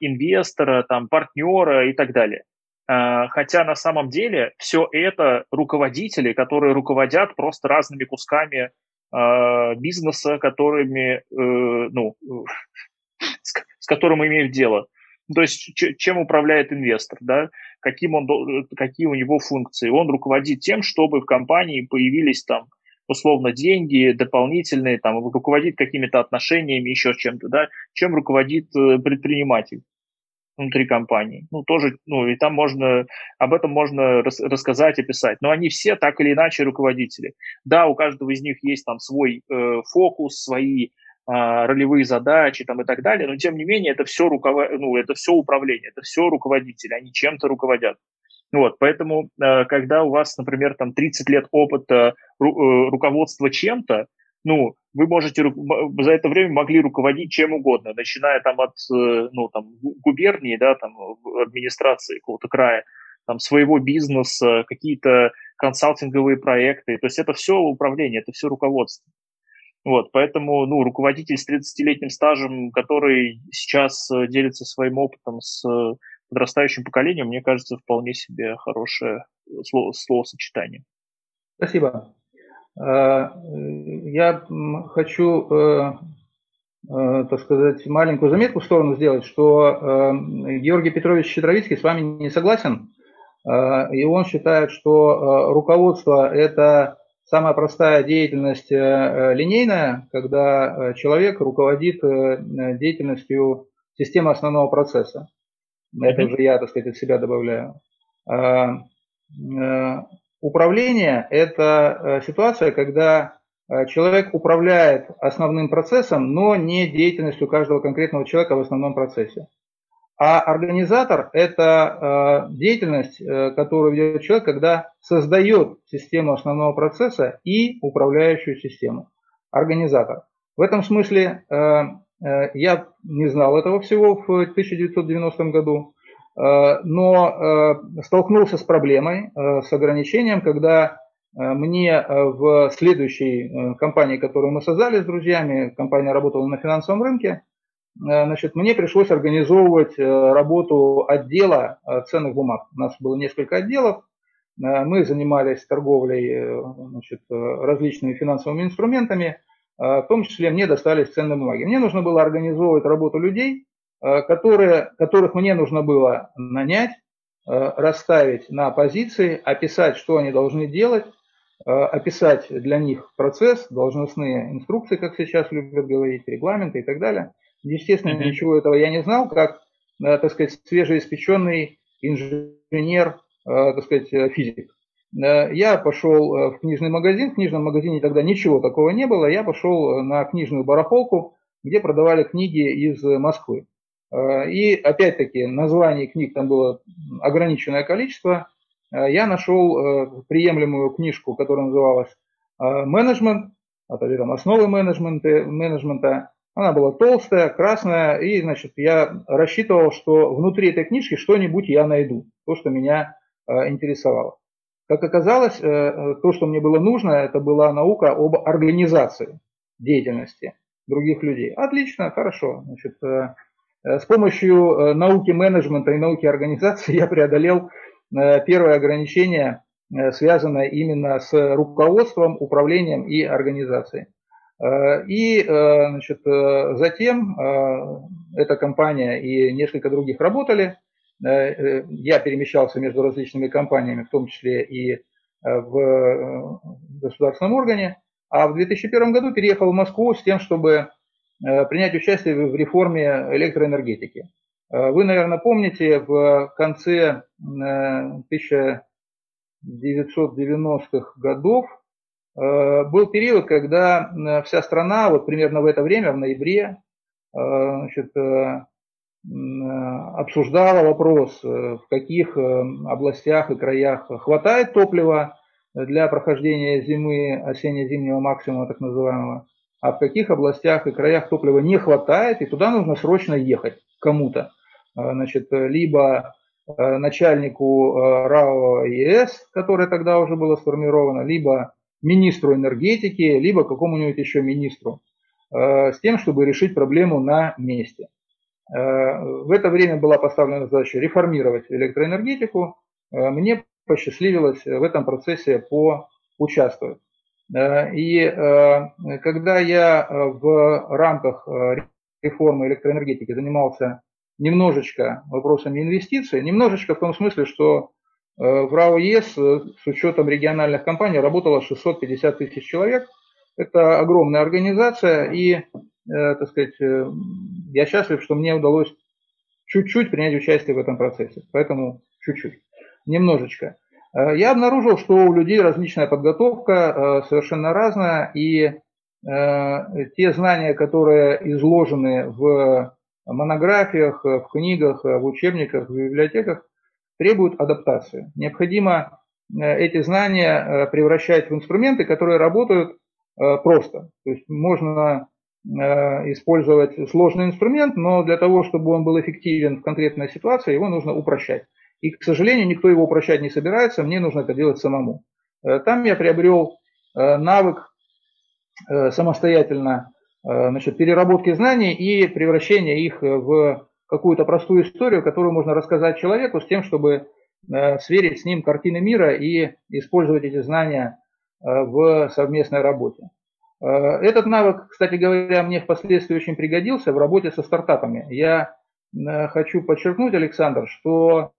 инвестора, там, партнера и так далее. А, хотя на самом деле все это руководители, которые руководят просто разными кусками э, бизнеса, которыми, э, ну, с, которым имеют дело. То есть чем управляет инвестор, да? Каким он, какие у него функции. Он руководит тем, чтобы в компании появились там условно деньги дополнительные, там, руководит какими-то отношениями, еще чем-то, да, чем руководит э, предприниматель внутри компании. Ну, тоже, ну, и там можно, об этом можно рас, рассказать, описать. Но они все так или иначе руководители. Да, у каждого из них есть там свой э, фокус, свои э, ролевые задачи там и так далее, но тем не менее это все, руковод... ну, это все управление, это все руководители, они чем-то руководят. Вот, поэтому, э, когда у вас, например, там 30 лет опыта ру, э, руководства чем-то, ну, вы можете за это время могли руководить чем угодно, начиная там от э, ну, там, губернии, да, там, администрации какого-то края, там, своего бизнеса, какие-то консалтинговые проекты. То есть это все управление, это все руководство. Вот, поэтому, ну, руководитель с 30-летним стажем, который сейчас э, делится своим опытом с подрастающим поколением, мне кажется, вполне себе хорошее слово, словосочетание. Спасибо. Э, я хочу, э, э, так сказать, маленькую заметку в сторону сделать, что Георгий Петрович Щедровицкий с вами не согласен, и он считает, что руководство – это самая простая деятельность линейная, когда человек руководит деятельностью системы основного процесса. Это уже я, так сказать, от себя добавляю. Управление – это э, ситуация, когда э, человек управляет основным процессом, но не деятельностью каждого конкретного человека в основном процессе. А организатор – это э, деятельность, которую ведет человек, когда создает систему основного процесса и управляющую систему. Организатор. В этом смысле я не знал этого всего в 1990 году. Э, но э, столкнулся с проблемой, э, с ограничением, когда мне в следующей компании, которую мы создали с друзьями, компания работала на финансовом рынке, значит, мне пришлось организовывать работу отдела ценных бумаг. У нас было несколько отделов, мы занимались торговлей значит, различными финансовыми инструментами, в том числе мне достались ценные бумаги. Мне нужно было организовывать работу людей, которые, которых мне нужно было нанять, э, расставить на позиции, описать, что они должны делать, э, описать для них процесс, должностные инструкции, как сейчас любят говорить, регламенты и так далее. Естественно, mm-hmm. ничего этого я не знал, как, так сказать, свежеиспеченный инженер, так сказать, физик. Я пошел в книжный магазин, в книжном магазине тогда ничего такого не было, я пошел на книжную барахолку, где продавали книги из Москвы. И опять-таки названий книг там было ограниченное количество. Я нашел приемлемую книжку, которая называлась «Менеджмент», это там основы менеджмента, менеджмента. Она была толстая, красная, и, значит, я рассчитывал, что внутри этой книжки что-нибудь я найду, то, что меня интересовало. Как оказалось, то, что мне было нужно, это была наука об организации деятельности других людей. Отлично, хорошо. Значит, э, э, с помощью э, науки менеджмента и науки организации я преодолел первое ограничение, связанное именно с руководством, управлением и организацией. И значит, затем эта компания и несколько других работали. Я перемещался между различными компаниями, в том числе и в государственном органе. А в 2001 году переехал в Москву с тем, чтобы э, принять участие в реформе электроэнергетики. Э, вы, наверное, помните, в конце 1990-х э, годов был период, когда вся страна, вот примерно в это время, в ноябре, значит, обсуждала вопрос, в каких областях и краях хватает топлива для прохождения зимы, осенне-зимнего максимума так называемого, а в каких областях и краях топлива не хватает, и туда нужно срочно ехать кому-то. А, значит, либо а, начальнику а, РАО ЕС, которое тогда уже было сформировано, либо министру энергетики, либо какому-нибудь еще министру, с тем, чтобы решить проблему на месте. В это время была поставлена задача реформировать электроэнергетику. Мне посчастливилось в этом процессе поучаствовать. И э, когда я э, в рамках э, реформы электроэнергетики занимался немножечко вопросами инвестиций, немножечко в том смысле, что в РАО ЕС с учетом региональных компаний работало 650 тысяч человек. Это огромная организация, и, так сказать, я счастлив, что мне удалось чуть-чуть принять участие в этом процессе. Поэтому чуть-чуть немножечко. Э, я обнаружил, что у людей различная подготовка, э, совершенно разная, и э, те знания, которые изложены в монографиях, в книгах, в учебниках, в библиотеках, требуют адаптации. Необходимо эти знания превращать в инструменты, которые работают просто. То есть можно использовать сложный инструмент, но для того, чтобы он был эффективен в конкретной ситуации, его нужно упрощать. И, к сожалению, никто его прощать не собирается, мне нужно это делать самому. Э, там я приобрел э, навык э, самостоятельно значит, переработки знаний и превращения их в какую-то простую историю, которую можно рассказать человеку с тем, чтобы сверить с ним картины мира и использовать эти знания в совместной работе. Этот навык, кстати говоря, мне впоследствии очень пригодился в работе со стартапами. Я хочу подчеркнуть, Александр, что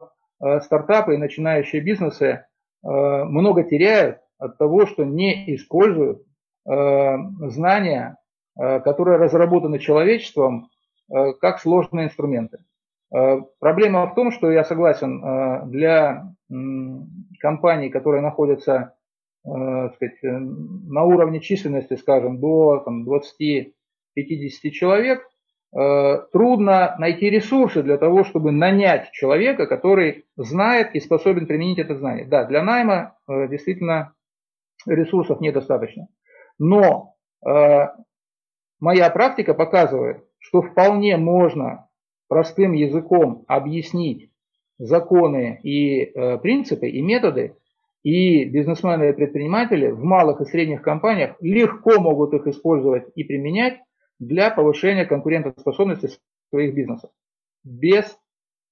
стартапы и начинающие бизнесы э, много теряют от того, что не используют э, знания, которые разработаны человечеством, как сложные инструменты. Проблема в том, что я согласен, для компаний, которые находятся сказать, на уровне численности, скажем, до 20-50 человек, Э, трудно найти ресурсы для того, чтобы нанять человека, который знает и способен применить это знание. Да, для найма э, действительно ресурсов недостаточно. Но э, моя практика показывает, что вполне можно простым языком объяснить законы и принципы и методы, и бизнесмены и предприниматели в малых и средних компаниях легко могут их использовать и применять, для повышения конкурентоспособности своих бизнесов. Без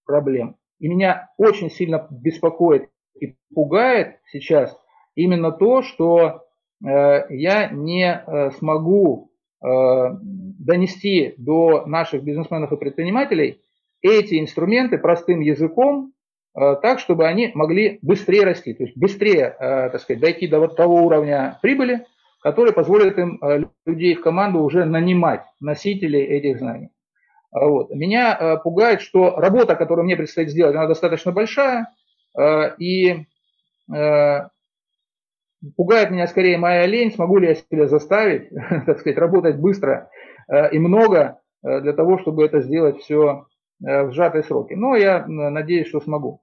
проблем. И меня очень сильно беспокоит и пугает сейчас именно то, что э, я не э, смогу э, донести до наших бизнесменов и предпринимателей эти инструменты простым языком, э, так, чтобы они могли быстрее расти, то есть быстрее, э, так сказать, дойти до вот того уровня прибыли, который позволит им э, людей в команду уже нанимать носителей этих знаний. А вот. Меня э, пугает, что работа, которую мне предстоит сделать, она достаточно большая, э, и пугает меня скорее моя лень, смогу ли я себя заставить, так сказать, работать быстро и много для того, чтобы это сделать все в сжатые сроки. Но я надеюсь, что смогу.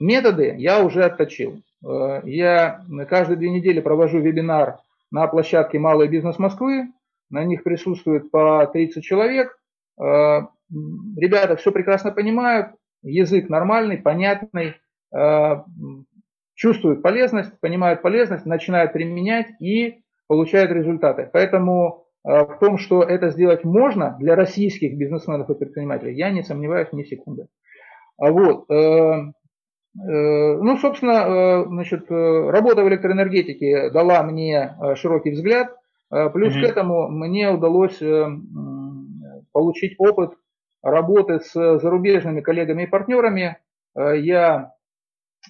Методы я уже отточил. Я каждые две недели провожу вебинар на площадке «Малый бизнес Москвы». На них присутствует по 30 человек. Ребята все прекрасно понимают, язык нормальный, понятный, чувствуют полезность, понимают полезность, начинают применять и получают результаты. Поэтому э, в том, что это сделать можно для российских бизнесменов и предпринимателей, я не сомневаюсь ни секунды. А вот. Э, э, ну, собственно, значит, работа в электроэнергетике дала мне широкий взгляд. Плюс mm-hmm. к этому мне удалось получить опыт работы с зарубежными коллегами и партнерами. Я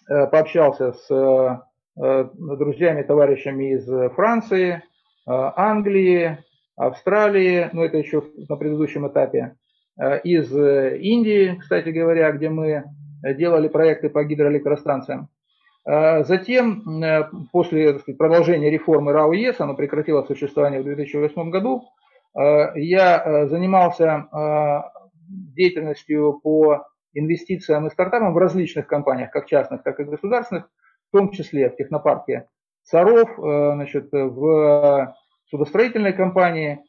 пообщался с Э, друзьями, товарищами из Франции, э, Англии, Австралии, ну это еще на предыдущем этапе, э, из Индии, кстати говоря, где мы делали проекты по гидроэлектростанциям. Затем, после сказать, продолжения реформы РАО ЕС, оно прекратило существование в 2008 году, я занимался деятельностью по инвестициям и стартапам в различных компаниях, как частных, так и государственных, в том числе в технопарке Саров, э, значит, в судостроительной компании.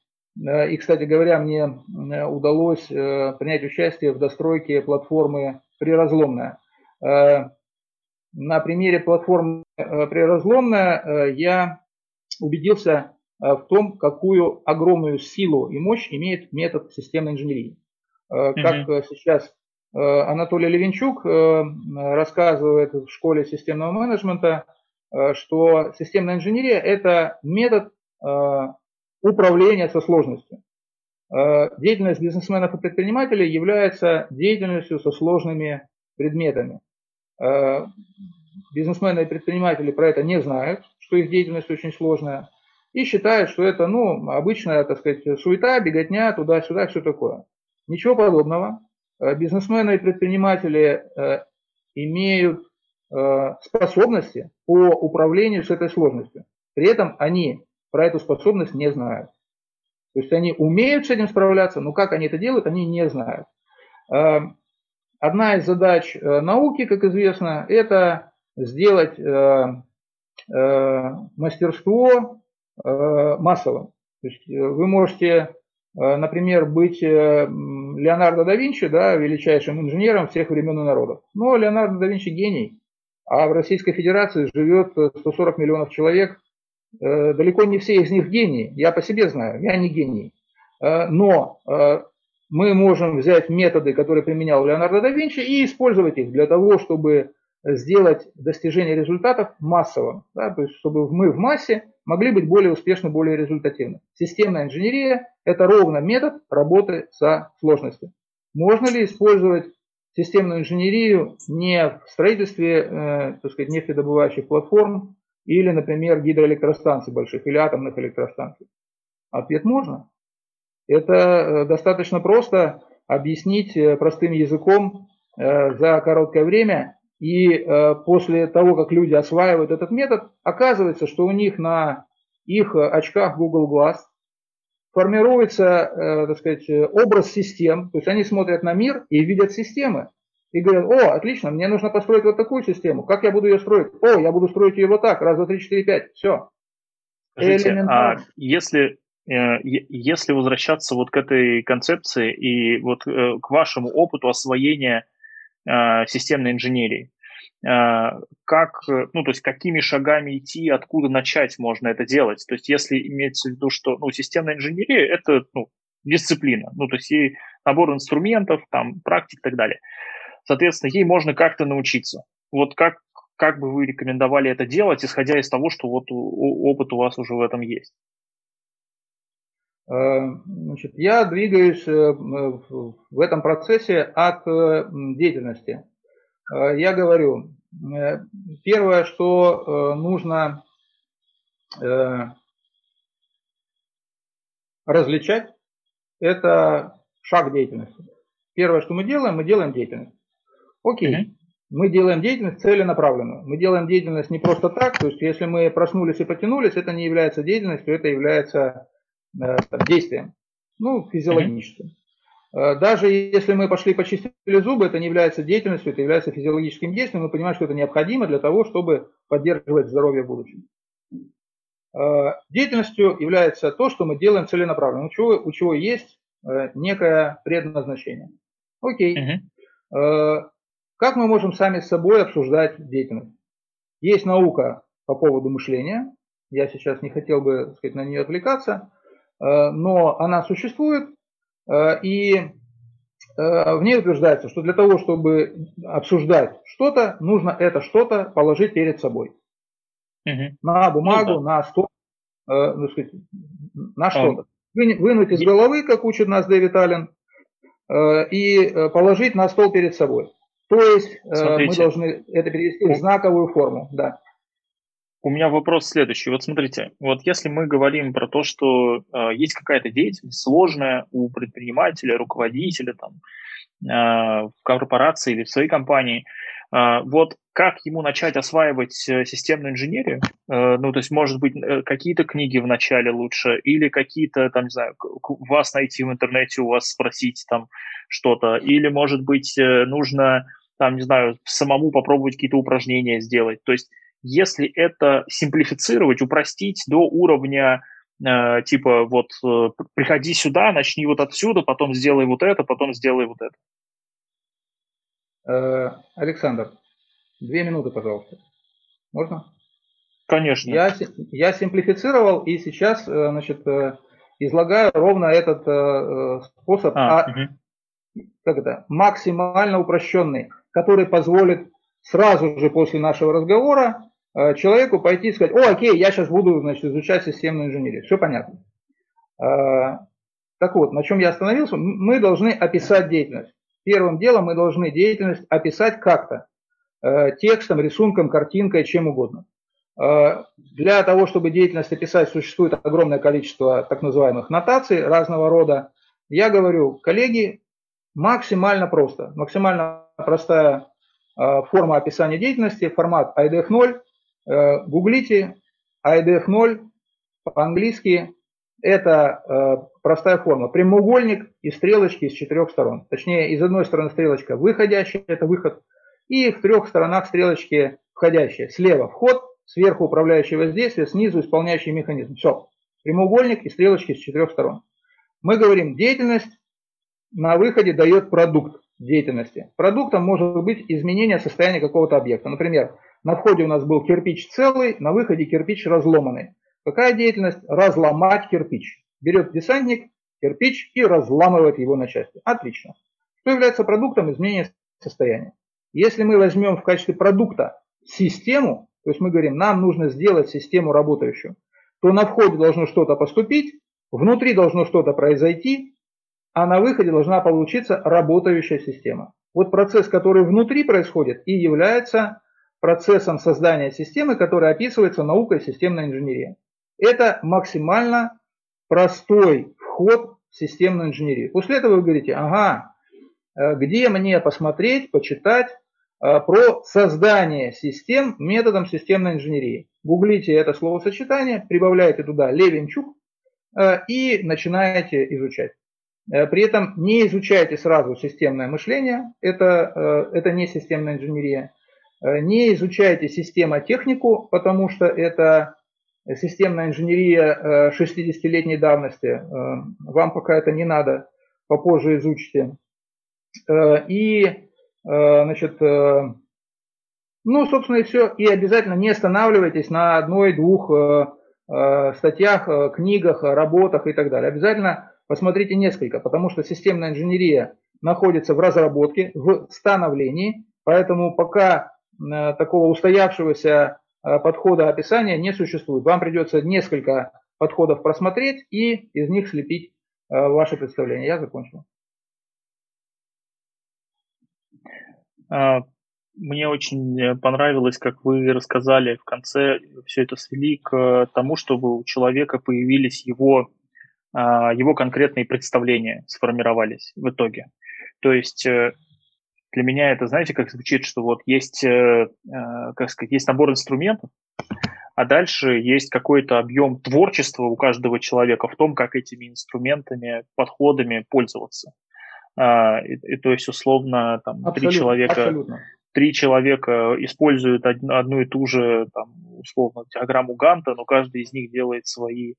Э, и, кстати говоря, мне э, удалось принять участие в достройке платформы «Приразломная». На примере платформы «Приразломная» я убедился в том, какую огромную силу и мощь имеет метод системной инженерии. Как mm-hmm. сейчас Э, Анатолий Левинчук э, рассказывает в школе системного менеджмента, э, что системная инженерия – это метод управления со сложностью. Деятельность бизнесменов и предпринимателей является деятельностью со сложными предметами. Бизнесмены и предприниматели про это не знают, что их деятельность очень сложная, и считают, что это ну, обычная так сказать, суета, беготня, туда-сюда, все такое. Ничего подобного. Э, бизнесмены и предприниматели э, имеют э, способности по управлению с этой сложностью. При этом они про эту способность не знают. То есть они умеют с этим справляться, но как они это делают, они не знают. Одна из задач науки, как известно, это сделать мастерство массовым. То есть вы можете Э, например, быть э, Леонардо да Винчи, да, величайшим инженером всех времен и народов. Но Леонардо да Винчи гений, а в Российской Федерации живет 140 миллионов человек, э, далеко не все из них гении, я по себе знаю, я не гений. Но мы можем взять методы, которые применял Леонардо да Винчи, и использовать их для того, чтобы сделать достижение результатов массовым, да, то есть чтобы мы в массе могли быть более успешны, более результативны. Системная инженерия – это ровно метод работы со сложностью. Можно ли использовать системную инженерию не в строительстве э, так сказать, нефтедобывающих платформ или, например, гидроэлектростанций больших или атомных электростанций? Ответ можно. Это э, достаточно просто объяснить э, простым языком э, за короткое время и после того, как люди осваивают этот метод, оказывается, что у них на их очках Google Glass формируется, так сказать, образ систем. То есть они смотрят на мир и видят системы. И говорят, о, отлично, мне нужно построить вот такую систему. Как я буду ее строить? О, я буду строить ее вот так. Раз, два, три, четыре, пять. Все. Скажите, а если, э, если возвращаться вот к этой концепции и вот э, к вашему опыту освоения Э, системной инженерии. Как, ну, то есть какими шагами идти, откуда начать можно это делать. То есть если имеется в виду, что ну, системная инженерия – это ну, дисциплина, ну, то есть и набор инструментов, там, практик и так далее. Соответственно, ей можно как-то научиться. Вот как, как бы вы рекомендовали это делать, исходя из того, что вот опыт у вас уже в этом есть? Э, значит, я двигаюсь э, в этом процессе от э, деятельности. Я говорю, первое, что нужно различать, это шаг деятельности. Первое, что мы делаем, мы делаем деятельность. Окей, mm-hmm. мы делаем деятельность целенаправленную. Мы делаем деятельность не просто так, то есть если мы проснулись и потянулись, это не является деятельностью, это является Э, действием, ну, физиологическим. Даже если мы пошли почистили зубы, это не является деятельностью, это является физиологическим действием, мы понимаем, что это необходимо для того, чтобы поддерживать здоровье в будущем. Деятельностью является то, что мы делаем целенаправленно, у чего, у чего есть некое предназначение. Окей. Угу. Как мы можем сами с собой обсуждать деятельность? Есть наука по поводу мышления. Я сейчас не хотел бы так сказать, на нее отвлекаться, э, но она существует, э, и э, в ней утверждается, что для того, чтобы обсуждать что-то, нужно это что-то положить перед собой. Угу. На бумагу, ну, да. на стол, ну, сказать, на а, что-то. Вынуть из головы, как учит нас Дэвид Аллен, и положить на стол перед собой. То есть Смотрите. мы должны это перевести в знаковую форму. Да. У меня вопрос следующий. Вот смотрите, вот если мы говорим про то, что э, есть какая-то деятельность сложная у предпринимателя, руководителя там, э, в корпорации или в своей компании, э, вот как ему начать осваивать э, системную инженерию? Э, ну, то есть, может быть, э, какие-то книги в начале лучше или какие-то, там, не знаю, вас найти в интернете, у вас спросить там что-то, или, может быть, нужно, там, не знаю, самому попробовать какие-то упражнения сделать. То есть если это симплифицировать, упростить до уровня э, типа вот э, приходи сюда, начни вот отсюда, потом сделай вот это, потом сделай вот это. Э, Александр, две минуты, пожалуйста. Можно? Конечно. Я, я симплифицировал и сейчас э, значит, э, излагаю ровно этот способ, а, а, угу. как это, максимально упрощенный, который позволит сразу же после нашего разговора Э, человеку пойти и сказать, о, окей, я сейчас буду значит, изучать системную инженерию. Все понятно. Э, так вот, на чем я остановился? Мы должны описать деятельность. Первым делом мы должны деятельность описать как-то. Э, текстом, рисунком, картинкой, чем угодно. Для того, чтобы деятельность описать, существует огромное количество так называемых нотаций разного рода. Я говорю, коллеги, максимально просто, максимально простая форма описания деятельности, формат IDF 0, Э, гуглите IDF 0 по-английски. Это э, простая форма. Прямоугольник и стрелочки из четырех сторон. Точнее, из одной стороны стрелочка выходящая, это выход, и в трех сторонах стрелочки входящая. Слева вход, сверху управляющее воздействие, снизу исполняющий механизм. Все. Прямоугольник и стрелочки с четырех сторон. Мы говорим, деятельность на выходе дает продукт деятельности. Продуктом может быть изменение состояния какого-то объекта. Например, на входе у нас был кирпич целый, на выходе кирпич разломанный. Какая деятельность? Разломать кирпич. Берет десантник кирпич и разламывает его на части. Отлично. Что является продуктом изменения состояния? Если мы возьмем в качестве продукта систему, то есть мы говорим, нам нужно сделать систему работающую, то на входе должно что-то поступить, внутри должно что-то произойти, а на выходе должна получиться работающая система. Вот процесс, который внутри происходит и является процессом создания системы, который описывается наукой системной инженерии. Это максимально простой вход в системную инженерию. После этого вы говорите, ага, э, где мне посмотреть, почитать э, про создание систем методом системной инженерии. Гуглите это словосочетание, прибавляете туда Левинчук э, и начинаете изучать. При этом не изучайте сразу системное мышление, это, это не системная инженерия. Э, не изучайте системотехнику, потому что это системная инженерия 60-летней э, давности. Э, вам пока это не надо, попозже изучите. И, значит, ну, собственно, и все. И обязательно не останавливайтесь на одной-двух статьях, книгах, работах и так далее. Обязательно посмотрите несколько, потому что системная инженерия находится в разработке, в становлении. Поэтому пока Э, такого устоявшегося э, подхода описания не существует. Вам придется несколько подходов просмотреть и из них слепить э, ваше представление. Я закончил. А, мне очень понравилось, как вы рассказали в конце, все это свели к тому, чтобы у человека появились его, его конкретные представления, сформировались в итоге. То есть для меня это, знаете, как звучит, что вот есть, э, э, как сказать, есть набор инструментов, а дальше есть какой-то объем творчества у каждого человека в том, как этими инструментами, подходами пользоваться. А, и, и то есть условно там три человека, абсолютно. три человека используют одну, и ту же там условно диаграмму Ганта, но каждый из них делает свои а,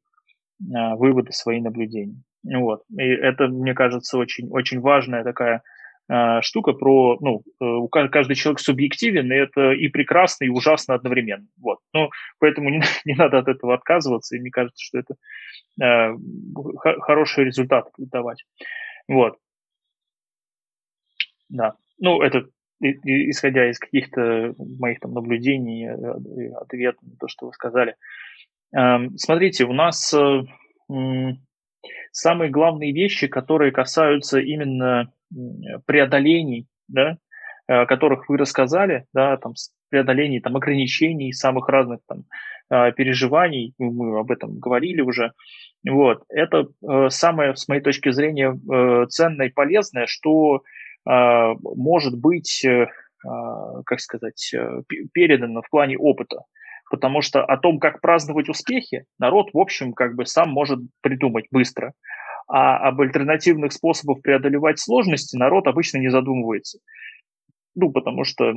выводы, свои наблюдения. Вот. И это, мне кажется, очень, очень важная такая а, штука про, ну, э, каждый человек субъективен, и это и прекрасно, и ужасно одновременно. Вот. Ну, поэтому не, не надо от этого отказываться, и мне кажется, что это э, хороший результат давать. Вот. Да. Ну, это исходя из каких-то моих там наблюдений, э, ответов на то, что вы сказали. Эм, смотрите, у нас э, самые главные вещи, которые касаются именно преодолений, да, о которых вы рассказали, да, там, преодолений там, ограничений, самых разных там, э, переживаний, мы об этом говорили уже, вот, это самое, с моей точки зрения, ценное и полезное, что может быть, э, как сказать, э, передано в плане опыта. Потому что о том, как праздновать успехи, народ, в общем, как бы сам может придумать быстро. А об альтернативных способах преодолевать сложности народ обычно не задумывается. Ну, потому что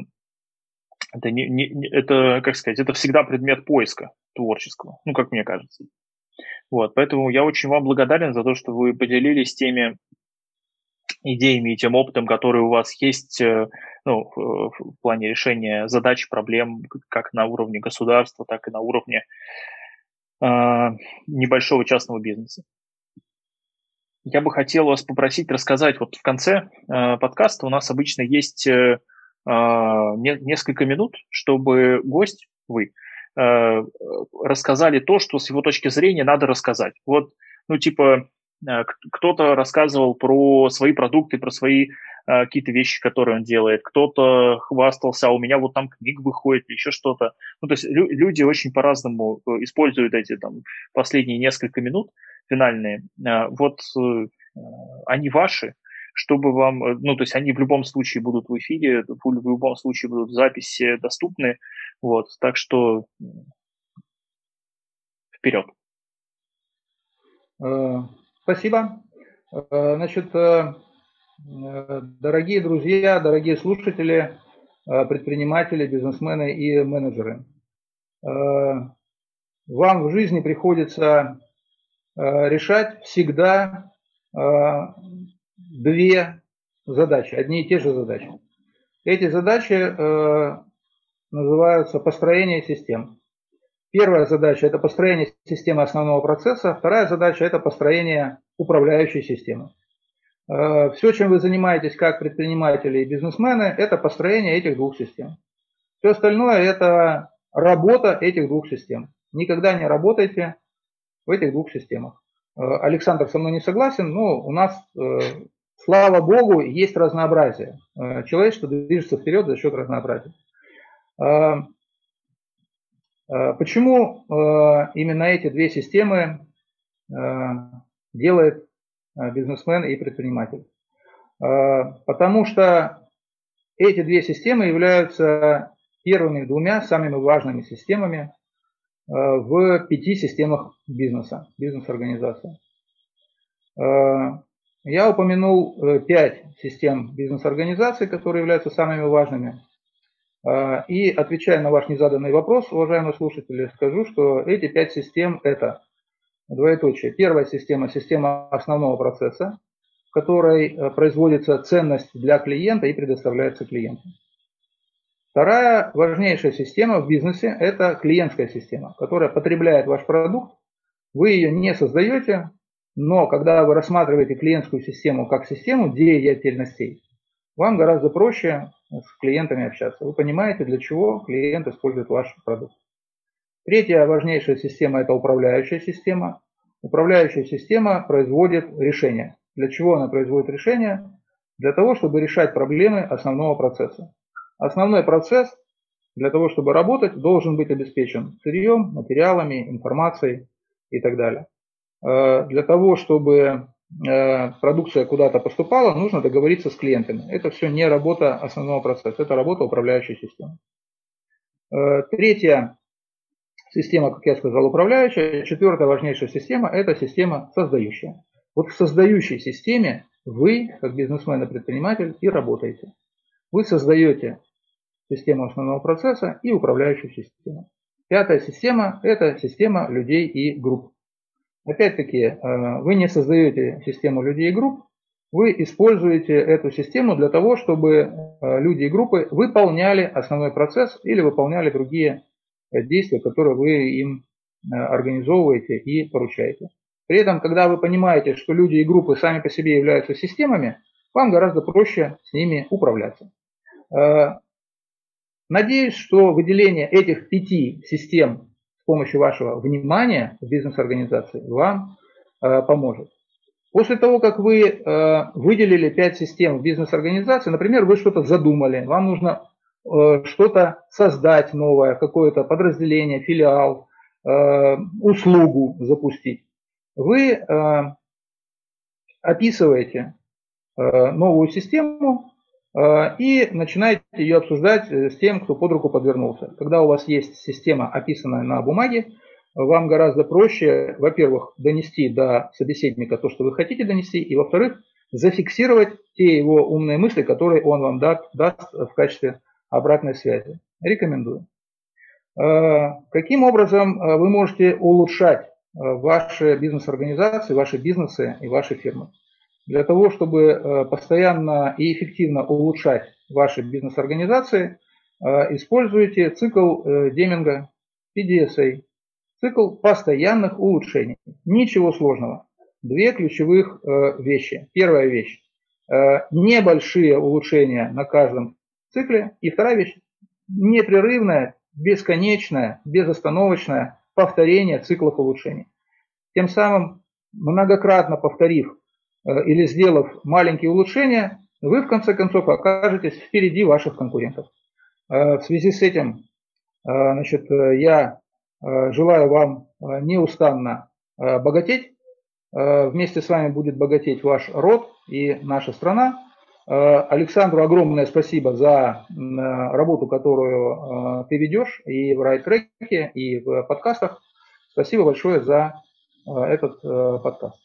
это, не, не, это, как сказать, это всегда предмет поиска творческого, ну, как мне кажется. Вот, поэтому я очень вам благодарен за то, что вы поделились теми идеями и тем опытом, который у вас есть э, ну, в плане решения задач, проблем как на уровне государства, так и на уровне э, небольшого частного бизнеса. Я бы хотел вас попросить рассказать, вот в конце э, подкаста у нас обычно есть э, э несколько минут, чтобы гость, вы, рассказали то, что с его точки зрения надо рассказать. Вот, ну, типа, кто-то рассказывал про свои продукты, про свои э, какие-то вещи, которые он делает. Кто-то хвастался, а у меня вот там книг выходит, еще что-то. Ну, то есть лю- люди очень по-разному э, используют эти там последние несколько минут финальные. Вот они ваши, чтобы вам, ну, то есть они в любом случае будут в эфире, в любом случае будут записи доступны. Вот, так что вперед. Спасибо. Э, значит, э, дорогие друзья, дорогие слушатели, э, предприниматели, бизнесмены и менеджеры, вам в жизни приходится решать всегда две задачи, одни и те же задачи. Эти задачи называются построение систем. Первая задача – это построение системы основного процесса. Вторая задача – это построение управляющей системы. Э, Все, чем вы занимаетесь как предприниматели и бизнесмены, это построение этих двух систем. Все остальное – это работа этих двух систем. Никогда не работайте в этих двух системах. Э, Александр со мной не согласен, но у нас, э, слава богу, есть разнообразие. Человечество движется вперед за счет разнообразия. Э, почему э, именно эти две системы э, делает бизнесмен и предприниматель? Потому что эти две системы являются первыми двумя самыми важными системами в пяти системах бизнеса, бизнес-организации. Я упомянул пять систем бизнес-организаций, которые являются самыми важными. А, и отвечая на ваш незаданный вопрос, уважаемые слушатели, скажу, что эти пять систем это двоеточие. Первая система – система основного процесса, в которой э, производится ценность для клиента и предоставляется клиенту. Вторая важнейшая система в бизнесе – это клиентская система, которая потребляет ваш продукт. Вы ее не создаете, но когда вы рассматриваете клиентскую систему как систему деятельностей, вам гораздо проще с клиентами общаться. Вы понимаете, для чего клиент использует ваш продукт. Третья важнейшая система – это управляющая система. Управляющая система производит решения. Для чего она производит решения? Для того, чтобы решать проблемы основного процесса. Основной процесс для того, чтобы работать, должен быть обеспечен сырьем, материалами, информацией и так далее. Э, для того, чтобы продукция куда-то поступала, нужно договориться с клиентами. Это все не работа основного процесса, это работа управляющей системы. Э, третья система, как я сказал, управляющая. Четвертая важнейшая система – это система создающая. Вот в создающей системе вы, как бизнесмен и предприниматель, и работаете. Вы создаете систему основного процесса и управляющую систему. Пятая система – это система людей и групп. Опять-таки, э, вы не создаете систему людей и групп, вы используете эту систему для того, чтобы э, люди и группы выполняли основной процесс или выполняли другие э, действия, которые вы им организовываете и поручаете. При этом, когда вы понимаете, что люди и группы сами по себе являются системами, вам гораздо проще с ними управляться. Надеюсь, что выделение этих пяти систем с помощью вашего внимания в бизнес-организации вам э, поможет. После того, как вы э, выделили пять систем в бизнес-организации, например, вы что-то задумали, вам нужно э, что-то создать новое, какое-то подразделение, филиал, э, услугу запустить, вы э, описываете э, новую систему и начинаете ее обсуждать э, с тем, кто под руку подвернулся. Когда у вас есть система, описанная на бумаге, вам гораздо проще, во-первых, донести до собеседника то, что вы хотите донести, и, во-вторых, зафиксировать те его умные мысли, которые он вам даст, даст в качестве обратной связи. Рекомендую. Э, каким образом вы можете улучшать ваши бизнес-организации, ваши бизнесы и ваши фирмы? Для того, чтобы э, постоянно и эффективно улучшать ваши бизнес-организации, э, используйте цикл э, Деминга PDSA, цикл постоянных улучшений. Ничего сложного. Две ключевых вещи. Первая вещь – небольшие улучшения на каждом цикле. И вторая вещь – непрерывное, бесконечное, безостановочное повторение циклов улучшений. Тем самым, многократно повторив Э, или сделав маленькие улучшения, вы в конце концов окажетесь впереди ваших конкурентов. Э, в связи с этим э, значит, я желаю вам неустанно богатеть. Вместе с вами будет богатеть ваш род и наша страна. Александру огромное спасибо за работу, которую ты ведешь и в райт-треке, и в подкастах. Спасибо большое за этот подкаст.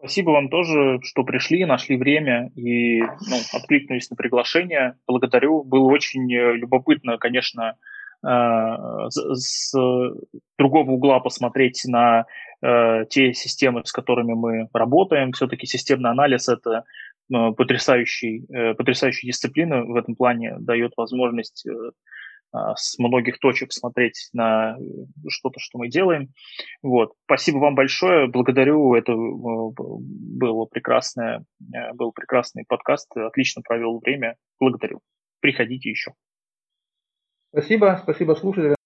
Спасибо вам тоже, что пришли, нашли время и ну, откликнулись на приглашение. Благодарю. Было очень э, любопытно, конечно, э, с другого угла посмотреть на э, те системы, с которыми мы работаем. Все-таки системный анализ – это потрясающий, потрясающая дисциплина в этом плане, дает возможность с многих точек смотреть на э, что-то, что мы делаем. Вот. Спасибо вам большое, благодарю. Это э, было прекрасное, э, был прекрасный подкаст, отлично провел время. Благодарю. Приходите еще. Спасибо, спасибо слушателям.